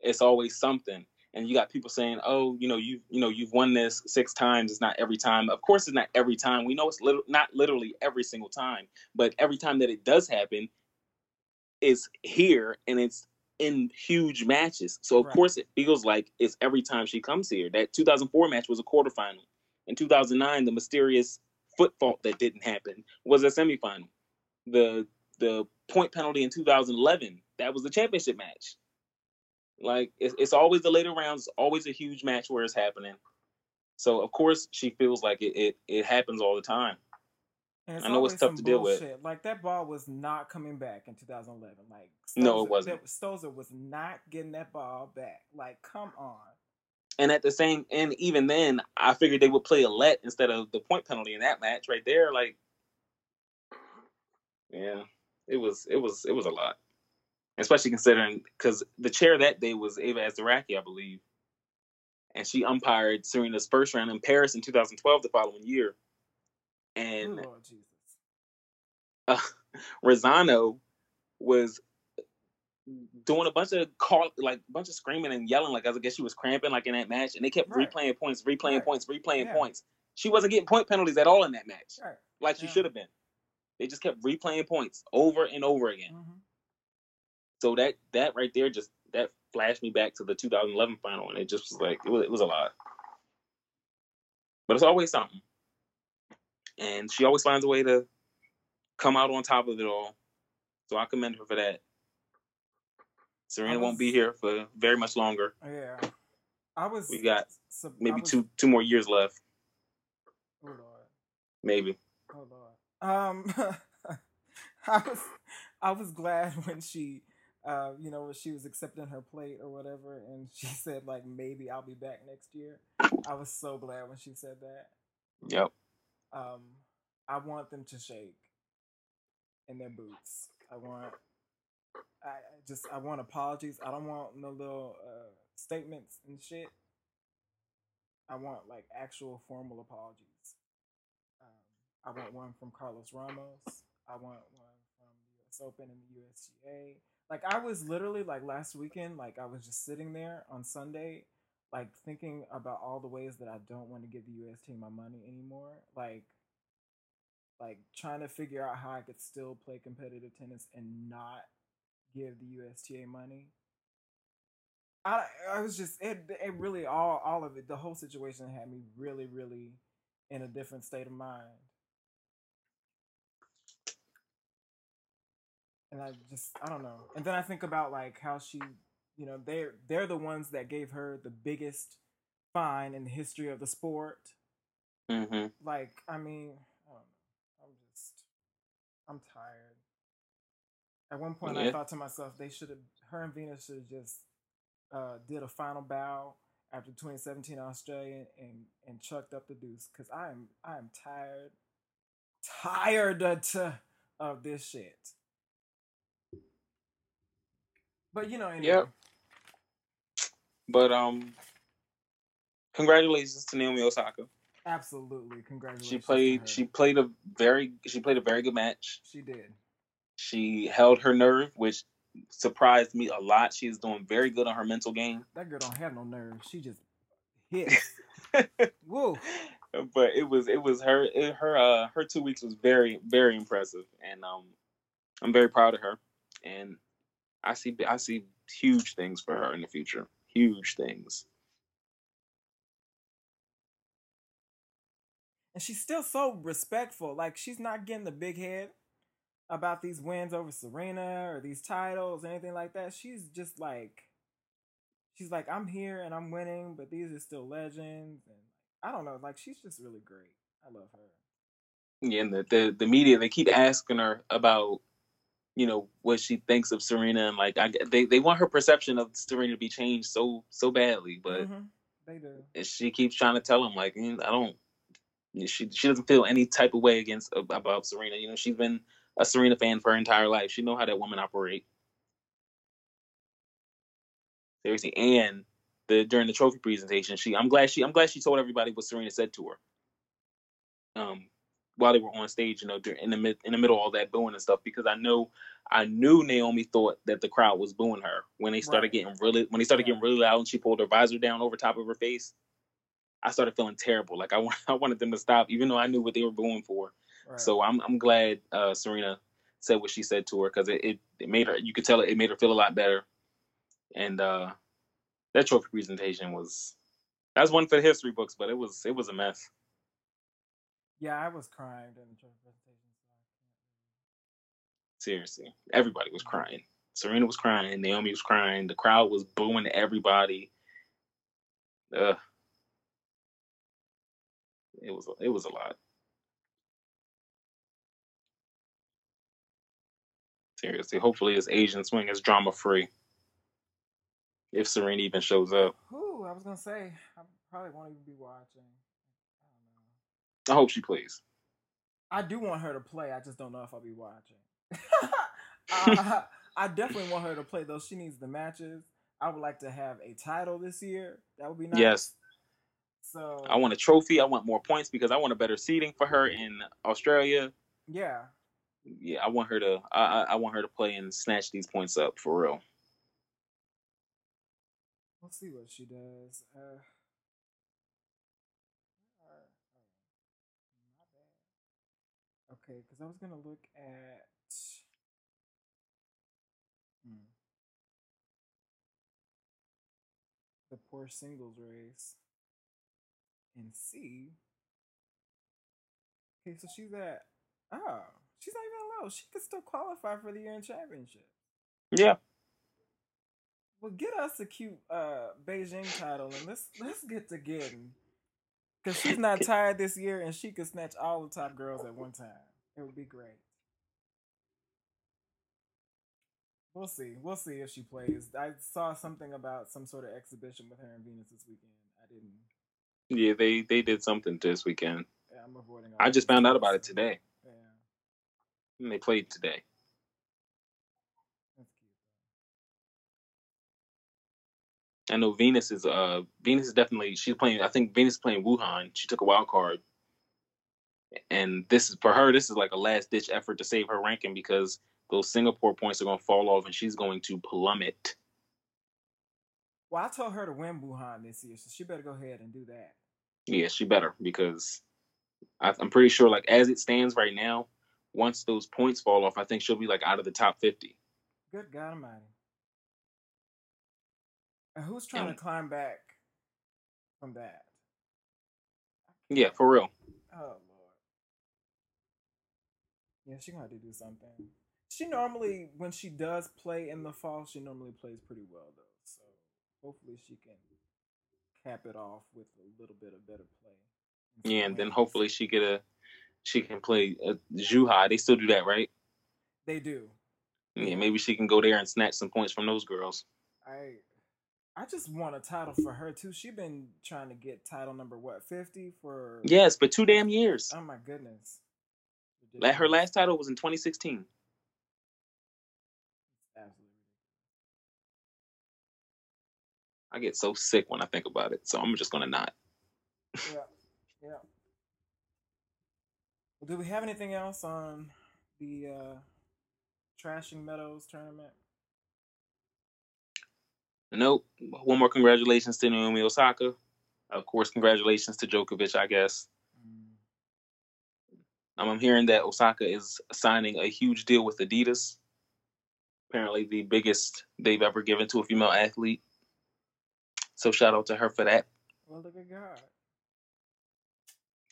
it's always something. And you got people saying, "Oh, you know, you you know, you've won this six times. It's not every time. Of course, it's not every time. We know it's little, not literally every single time, but every time that it does happen, is here and it's in huge matches. So of right. course, it feels like it's every time she comes here. That 2004 match was a quarterfinal. In 2009, the mysterious foot fault that didn't happen was a semifinal. The the point penalty in 2011 that was the championship match. Like it's, it's always the later rounds, always a huge match where it's happening. So of course she feels like it it, it happens all the time. I know it's tough to deal with. Like that ball was not coming back in 2011. Like no, it wasn't. That, Stosur was not getting that ball back. Like come on. And at the same, and even then, I figured they would play a let instead of the point penalty in that match right there. Like, yeah, it was, it was, it was a lot, especially considering because the chair that day was Eva Asderaki, I believe, and she umpired Serena's first round in Paris in 2012, the following year, and oh, Uh, Razzano was doing a bunch of call like a bunch of screaming and yelling like I guess she was cramping like in that match and they kept right. replaying points, replaying right. points, replaying yeah. points. She wasn't getting point penalties at all in that match. Right. Like she should have been. They just kept replaying points over and over again. Mm-hmm. So that that right there just that flashed me back to the 2011 final and it just was like it was, it was a lot. But it's always something. And she always finds a way to come out on top of it all. So I commend her for that. Serena was, won't be here for very much longer. Yeah, I was. We got maybe was, two two more years left. Oh Lord. Maybe. Oh Lord. Um, I was I was glad when she, uh, you know, she was accepting her plate or whatever, and she said like maybe I'll be back next year. I was so glad when she said that. Yep. Um, I want them to shake in their boots. I want I just I want apologies. I don't want no little uh, statements and shit. I want like actual formal apologies. Um, I want one from Carlos Ramos. I want one from the U.S. Open and the USTA. Like I was literally like last weekend, like I was just sitting there on Sunday, like thinking about all the ways that I don't want to give the USTA my money anymore. Like like trying to figure out how I could still play competitive tennis and not give the USTA money. I I was just it it really all all of it the whole situation had me really really in a different state of mind. And I just I don't know. And then I think about like how she, you know, they're they're the ones that gave her the biggest fine in the history of the sport. Mm-hmm. Like I mean, I don't know. I'm just I'm tired. At one point, I thought to myself, they should have her and Venus should have just uh, did a final bow after 2017 Australia and and chucked up the deuce because I am I am tired, tired of, of this shit. But you know, anyway, Yep. But um, congratulations to Naomi Osaka. absolutely, congratulations. She played. She played a very. She played a very good match. she did. She held her nerve, which surprised me a lot. She's doing very good on her mental game. That girl don't have no nerves. She just hits. Woo. but it was it was her it, her uh her two weeks was very very impressive, and um, I'm very proud of her, and I see I see huge things for her in the future. Huge things. And she's still so respectful. Like she's not getting the big head about these wins over Serena or these titles or anything like that. She's just like she's like, I'm here and I'm winning, but these are still legends and I don't know, like she's just really great. I love her. Yeah, and the, the the media they keep asking her about you know what she thinks of Serena, and like I they they want her perception of Serena to be changed so so badly, but Mhm. They do. she keeps trying to tell him like "Mm, I don't. She she doesn't feel any type of way against about Serena. You know she's been a Serena fan for her entire life. She know how that woman operate. Seriously, and the during the trophy presentation, she I'm glad she I'm glad she told everybody what Serena said to her. Um, while they were on stage, you know, in the mid in the middle of all that booing and stuff, because I know I knew Naomi thought that the crowd was booing her when they started Right. getting really when they started getting really loud and she pulled her visor down over top of her face. I started feeling terrible. Like I, I wanted them to stop, even though I knew what they were booing for. Right. So I'm I'm glad uh, Serena said what she said to her because it, it, it made her you could tell it, it made her feel a lot better. And uh, that trophy presentation was that's one for the history books, but it was it was a mess. Yeah, I was crying during the presentation. So I can't Seriously, everybody was mm-hmm. crying. Serena was crying. Naomi was crying. The crowd was booing everybody. Ugh. It was it was a lot. Seriously, hopefully this Asian swing is drama free. If Serena even shows up, Whew, I was gonna say I probably won't even be watching. I. I hope she plays. I do want her to play. I just don't know if I'll be watching. uh, I definitely want her to play though. She needs the matches. I would like to have a title this year. That would be nice. Yes. So I want a trophy. I want more points because I want a better seating for her in Australia. Yeah. Yeah, I want her to. I I- I want her to play and snatch these points up for real. We'll see what she does. Uh, oh, not bad. Okay, because I was gonna look at. Hmm. The poor singles race and see. Okay, so she's at. Oh, she's not even low. She could still qualify for the year end championship. Yeah, Well, get us a cute uh Beijing title and let's let's get to getting. Cause she's not tired this year and she could snatch all the top girls at one time. It would be great. We'll see. We'll see if she plays. I saw something about some sort of exhibition with her and Venus this weekend. I didn't. yeah. They they did something this weekend. Yeah, I'm avoiding. I just found out about it today. Yeah, And they played today. that's cute. I know Venus is uh Venus is definitely she's playing. I think Venus is playing Wuhan. She took a wild card, and this is for her. This is like a last ditch effort to save her ranking because those Singapore points are going to fall off, and she's going to plummet. Well, I told her to win Wuhan this year, so she better go ahead and do that. Yeah, she better because I, I'm pretty sure, like as it stands right now, once those points fall off, I think she'll be like out of the top fifty. Good God Almighty! And who's trying to climb back from that? Yeah, for real. Oh. Yeah, she gonna have to do something. She normally, when she does play in the fall, she normally plays pretty well though. So hopefully she can cap it off with a little bit of better play. Yeah, and then hopefully she get a she can play uh, Zhuhai. They still do that, right? They do. Yeah, maybe she can go there and snatch some points from those girls. I I just want a title for her too. She been trying to get title number what fifty for Yes, for two damn years. Oh my goodness. Her last title was in 2016. I get so sick when I think about it, so I'm just gonna not. yeah, yeah. Well, do we have anything else on the uh, Trashing Meadows tournament? Nope. One more congratulations to Naomi Osaka. Of course, congratulations to Djokovic, I guess. Mm. I'm hearing that Osaka is signing a huge deal with Adidas. Apparently, the biggest they've ever given to a female athlete. So shout out to her for that. Well, look at God.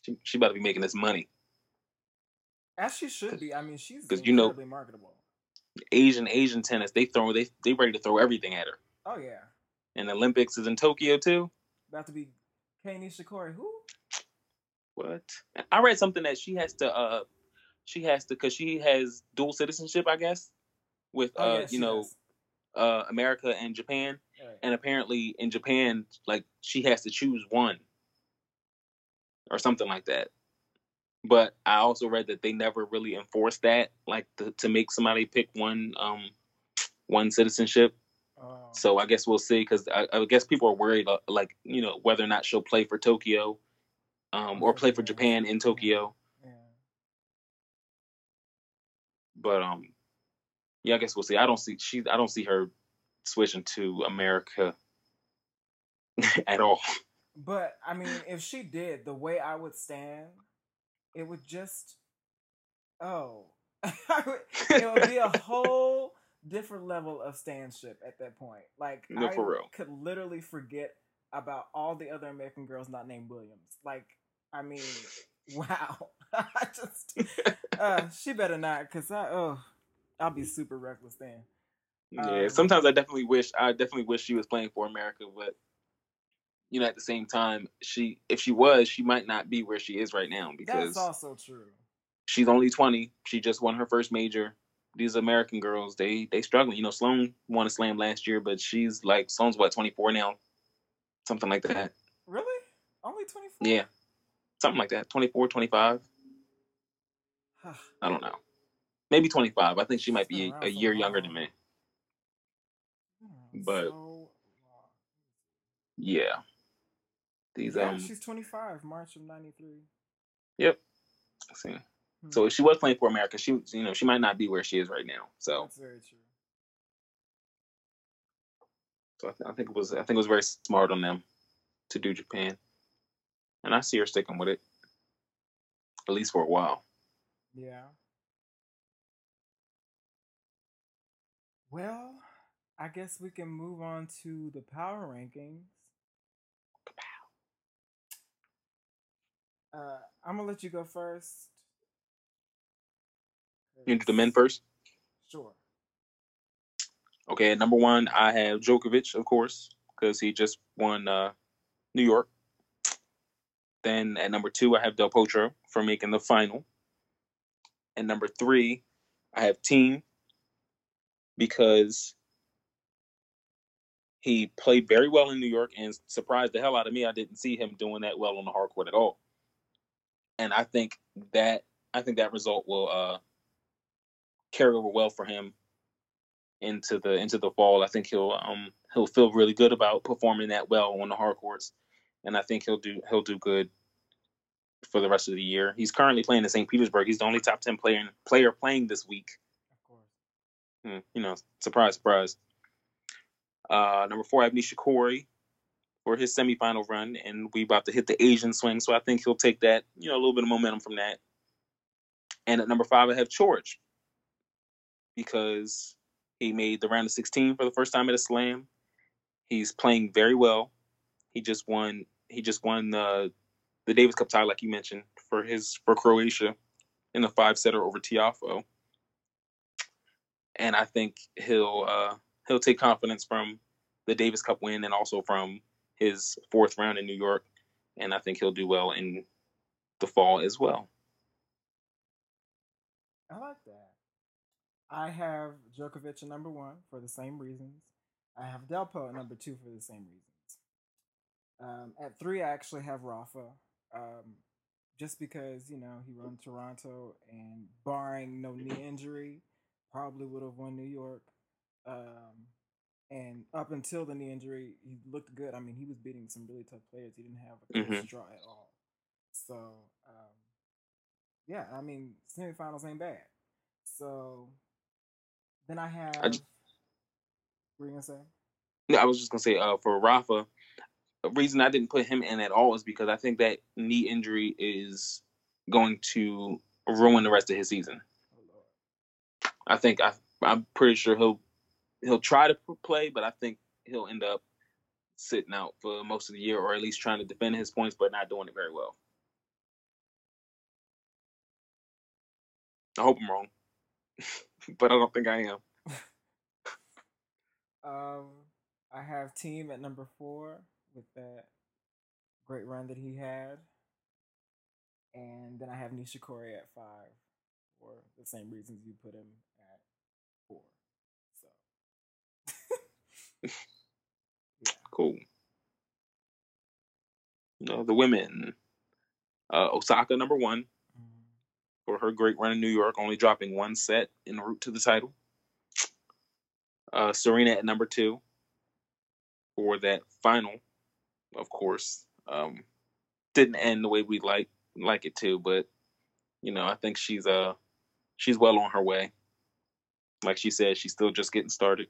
She, she about to be making this money. As she should be. I mean, she's because you know marketable. Asian Asian tennis, they throw they they ready to throw everything at her. Oh yeah. And the Olympics is in Tokyo too. About to be Kei Nishikori. Who? What? I read something that she has to uh she has to because she has dual citizenship, I guess, with oh, uh yeah, you know uh America and Japan. Right. And apparently in Japan, like she has to choose one or something like that. But I also read that they never really enforce that, like to, to make somebody pick one um one citizenship. Oh. So I guess we'll see because I, I, guess people are worried, uh, like you know, whether or not she'll play for Tokyo, um, or play for Japan in Tokyo. Yeah. But um, yeah, I guess we'll see. I don't see she. I don't see her switching to America at all. But I mean, if she did, the way I would stand, it would just oh, it would be a whole different level of standship at that point. Like no, I could literally forget about all the other American girls not named Williams. Like, I mean, wow. I just uh, she better not, cause I oh, I'll be super reckless then. Yeah, um, sometimes I definitely wish I definitely wish she was playing for America, but you know, at the same time, she if she was, she might not be where she is right now because that's also true. She's only twenty. She just won her first major. These American girls, they they struggling. You know, Sloane won a slam last year, but she's like Sloane's what twenty four now, something like that. Really? Only twenty four? Yeah, something like that. 24, 25. I don't know. Maybe twenty five. I think she might be a, a year younger than me. But yeah. These yeah, um she's 25, March of 93. Yep. I see. Hmm. So if she was playing for America, she you know, she might not be where she is right now. So That's very true. So I, th- I think it was I think it was very smart on them to do Japan. And I see her sticking with it. At least for a while. Yeah. Well, I guess we can move on to the power rankings. Uh, I'm gonna let you go first. You do the men first. Sure. Okay, number one, I have Djokovic, of course, because he just won uh, New York. Then at number two, I have Del Potro for making the final. And number three, I have Thiem because he played very well in New York and surprised the hell out of me. I didn't see him doing that well on the hard court at all and I think that I think that result will uh, carry over well for him into the into the fall. I think he'll um he'll feel really good about performing that well on the hard courts, and I think he'll do he'll do good for the rest of the year. He's currently playing in St. Petersburg. He's the only top ten player player playing this week. Hmm, you know, surprise, surprise. Uh, number four, I have Nishikori for his semifinal run, and we about to hit the Asian swing, so I think he'll take that, you know, a little bit of momentum from that. And at number five, I have Coric because he made the round of 16 for the first time at a slam. He's playing very well. He just won. He just won the the Davis Cup tie, like you mentioned, for his for Croatia in a five setter over Tiafoe. And I think he'll uh, he'll take confidence from the Davis Cup win and also from his fourth round in New York. And I think he'll do well in the fall as well. I like that. I have Djokovic at number one for the same reasons. I have Delpo at number two for the same reasons. Um, at three, I actually have Rafa, um, just because you know he run Toronto and barring no knee injury, probably would have won New York. Um, and up until the knee injury, he looked good. I mean, he was beating some really tough players. He didn't have a close mm-hmm. draw at all. So, um, yeah, I mean, semifinals ain't bad. So then I have. I just, what you gonna say? No, I was just gonna say uh, for Rafa, reason I didn't put him in at all is because I think that knee injury is going to ruin the rest of his season. I think I, I'm pretty sure he'll he'll try to play, but I think he'll end up sitting out for most of the year, or at least trying to defend his points, but not doing it very well. I hope I'm wrong, but I don't think I am. um, I have Thiem at number four with that great run that he had, and then I have Nishikori at five for the same reasons you put him at four. yeah. Cool. No, the women. Uh, Osaka number one mm-hmm. for her great run in New York, only dropping one set en route to the title. Uh, Serena at number two for that final, of course. Um, didn't end the way we'd like like it to, but you know, I think she's uh she's well on her way. Like she said, she's still just getting started.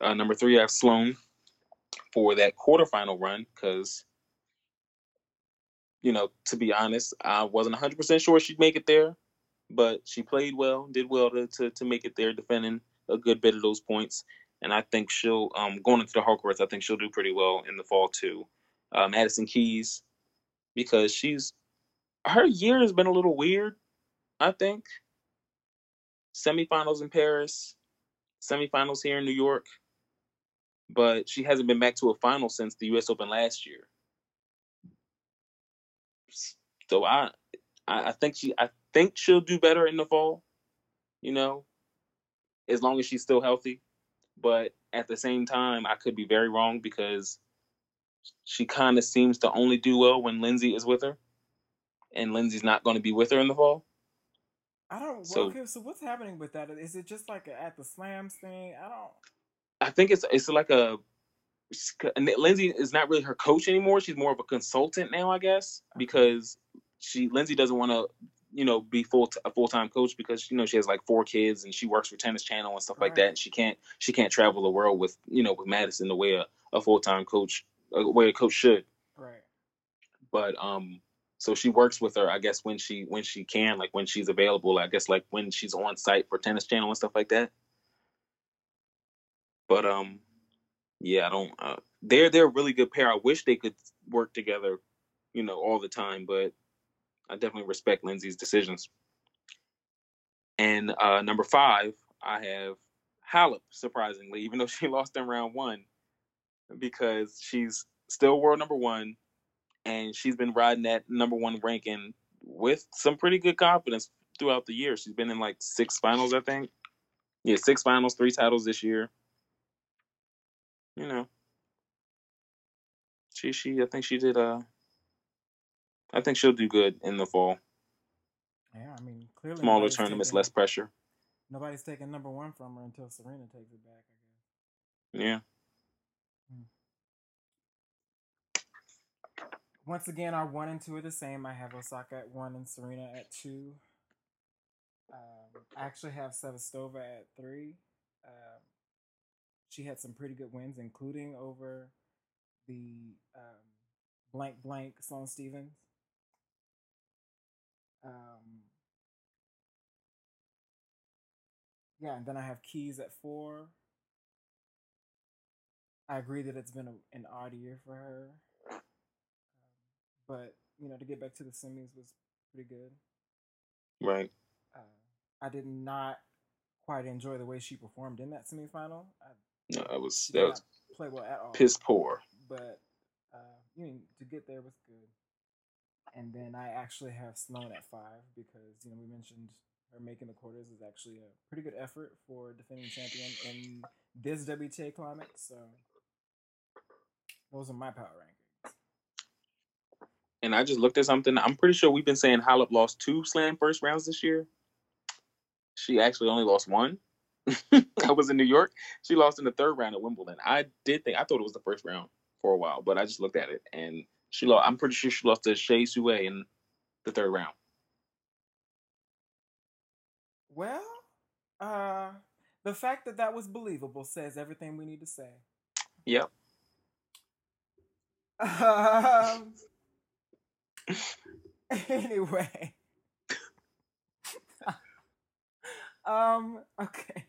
Uh, number three, I have Sloane for that quarterfinal run because, you know, to be honest, I wasn't 100% sure she'd make it there, but she played well, did well to, to, to make it there, defending a good bit of those points. And I think she'll, um, going into the Hogwarts, I think she'll do pretty well in the fall too. Uh, Madison Keys, because she's, her year has been a little weird, I think. Semifinals in Paris, semifinals here in New York but she hasn't been back to a final since the U.S. Open last year. So I, I think she, I think she'll do better in the fall. You know, as long as she's still healthy. But at the same time, I could be very wrong because she kind of seems to only do well when Lindsay is with her, and Lindsay's not going to be with her in the fall. I don't. So, okay, so what's happening with that? Is it just like a, at the slams thing? I don't. I think it's it's like a Lindsay is not really her coach anymore. She's more of a consultant now, I guess, because she Lindsay doesn't want to, you know, be full t- a full time coach because you know she has like four kids and she works for Tennis Channel and stuff like that. And she can't she can't travel the world with you know with Madison the way a, a full time coach a way a coach should. Right. But um, so she works with her, I guess when she when she can, like when she's available. I guess like when she's on site for Tennis Channel and stuff like that. But um, yeah, I don't. Uh, they're they're a really good pair. I wish they could work together, you know, all the time. But I definitely respect Lindsay's decisions. And uh, number five, I have Halep. Surprisingly, even though she lost in round one, because she's still world number one, and she's been riding that number one ranking with some pretty good confidence throughout the year. She's been in like six finals, I think. Yeah, six finals, three titles this year you know, she she I think she did. Uh, I think she'll do good in the fall. Yeah, I mean, clearly smaller tournaments, taking, less pressure. Nobody's taking number one from her until Serena takes it back. I guess. Yeah. Hmm. Once again, our one and two are the same. I have Osaka at one and Serena at two. Um, I actually have Sevastova at three. Um, she had some pretty good wins, including over the um, blank blank Sloane Stevens. Um, yeah, and then I have Keys at four. I agree that it's been a, an odd year for her, um, but you know to get back to the semis was pretty good. Right. Uh, I did not quite enjoy the way she performed in that semifinal. I, No, that was that was play well at all. piss poor. but uh, you know, to get there was good. And then I actually have Sloane at five because you know we mentioned her making the quarters is actually a pretty good effort for defending champion in this WTA climate. So those are my power rankings. And I just looked at something. I'm pretty sure we've been saying Halep lost two slam first rounds this year. She actually only lost one. I was in New York. She lost in the third round at Wimbledon. I did think I thought it was the first round for a while, but I just looked at it and she lost. I'm pretty sure she lost to Shea Sue in the third round. Well, uh, the fact that that was believable says everything we need to say. Yep. Um, anyway. um, okay.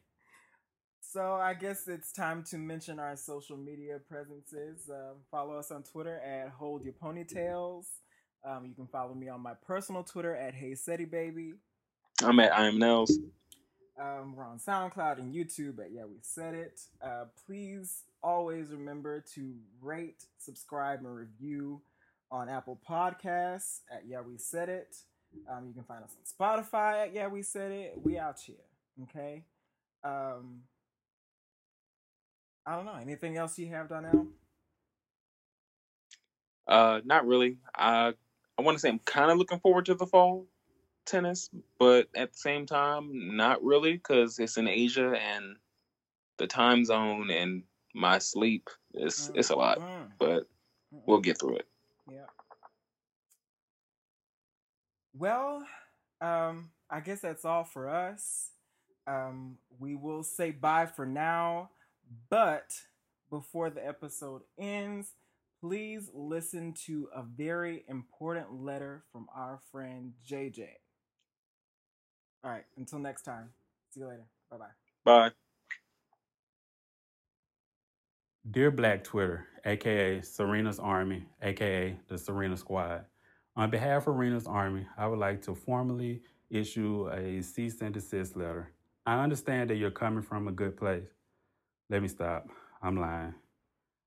So I guess it's time to mention our social media presences. Um, follow us on Twitter at Hold Your Ponytails. Um, you can follow me on my personal Twitter at Hey Seti Baby. I'm at I am Nels. Um, we're on SoundCloud and YouTube at Yeah We Said It. Uh, please always remember to rate, subscribe, and review on Apple Podcasts at Yeah We Said It. Um, you can find us on Spotify at Yeah We Said It. We out here, okay? Um, I don't know. Anything else you have, Donnell? Uh, not really. I I want to say I'm kind of looking forward to the fall tennis, but at the same time, not really because it's in Asia and the time zone and my sleep is it's a lot. Mm, But we'll get through it. Yeah. Well, um, I guess that's all for us. Um, we will say bye for now, but before the episode ends, please listen to a very important letter from our friend JJ. All right, until next time. See you later. Bye bye. Bye. Dear Black Twitter, aka Serena's Army, aka the Serena Squad, on behalf of Serena's Army, I would like to formally issue a cease and desist letter. I understand that you're coming from a good place. Let me stop. I'm lying.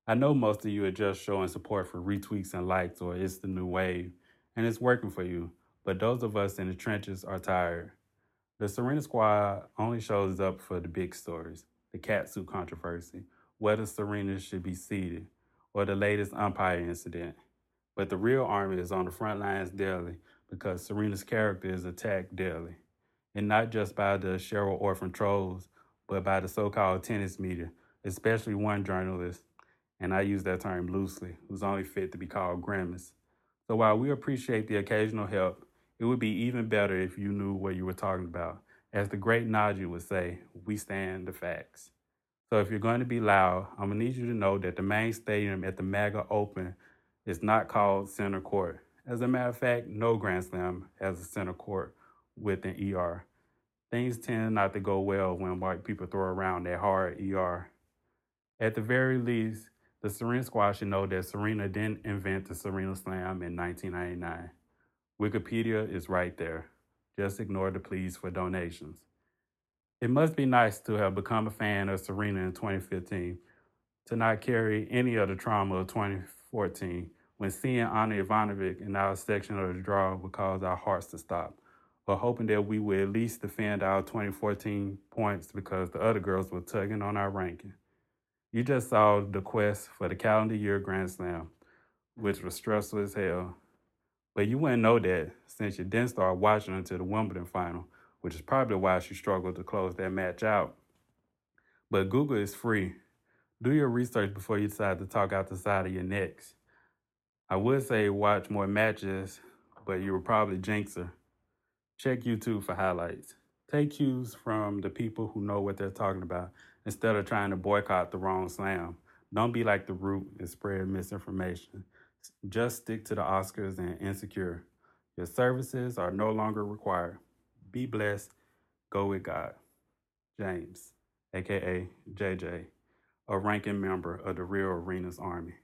I know most of you are just showing support for retweets and likes or it's the new wave, and it's working for you, but those of us in the trenches are tired. The Serena Squad only shows up for the big stories, the catsuit controversy, whether Serena should be seated, or the latest umpire incident. But the real army is on the front lines daily because Serena's character is attacked daily. And not just by the Cheryl Orphan trolls, but by the so called tennis media, especially one journalist, and I use that term loosely, who's only fit to be called Grimace. So while we appreciate the occasional help, it would be even better if you knew what you were talking about. As the great Najee would say, we stand the facts. So if you're going to be loud, I'm gonna need you to know that the main stadium at the MAGA Open is not called center court. As a matter of fact, no Grand Slam has a center court with an ER. Things tend not to go well when white people throw around that hard ER. At the very least, the Serena Squad should know that Serena didn't invent the Serena Slam in 1999. Wikipedia is right there. Just ignore the pleas for donations. It must be nice to have become a fan of Serena in 2015, to not carry any of the trauma of 2014 when seeing Ana Ivanovic in our section of the draw would cause our hearts to stop, or hoping that we would at least defend our 2014 points because the other girls were tugging on our ranking. You just saw the quest for the calendar year Grand Slam, which was stressful as hell. But you wouldn't know that since you didn't start watching until the Wimbledon final, which is probably why she struggled to close that match out. But Google is free. Do your research before you decide to talk out the side of your necks. I would say watch more matches, but you were probably jinx her. Check YouTube for highlights. Take cues from the people who know what they're talking about instead of trying to boycott the wrong slam. Don't be like the root and spread misinformation. Just stick to the Oscars and Insecure. Your services are no longer required. Be blessed. Go with God. James, aka JJ, a ranking member of the Real Serena's Army.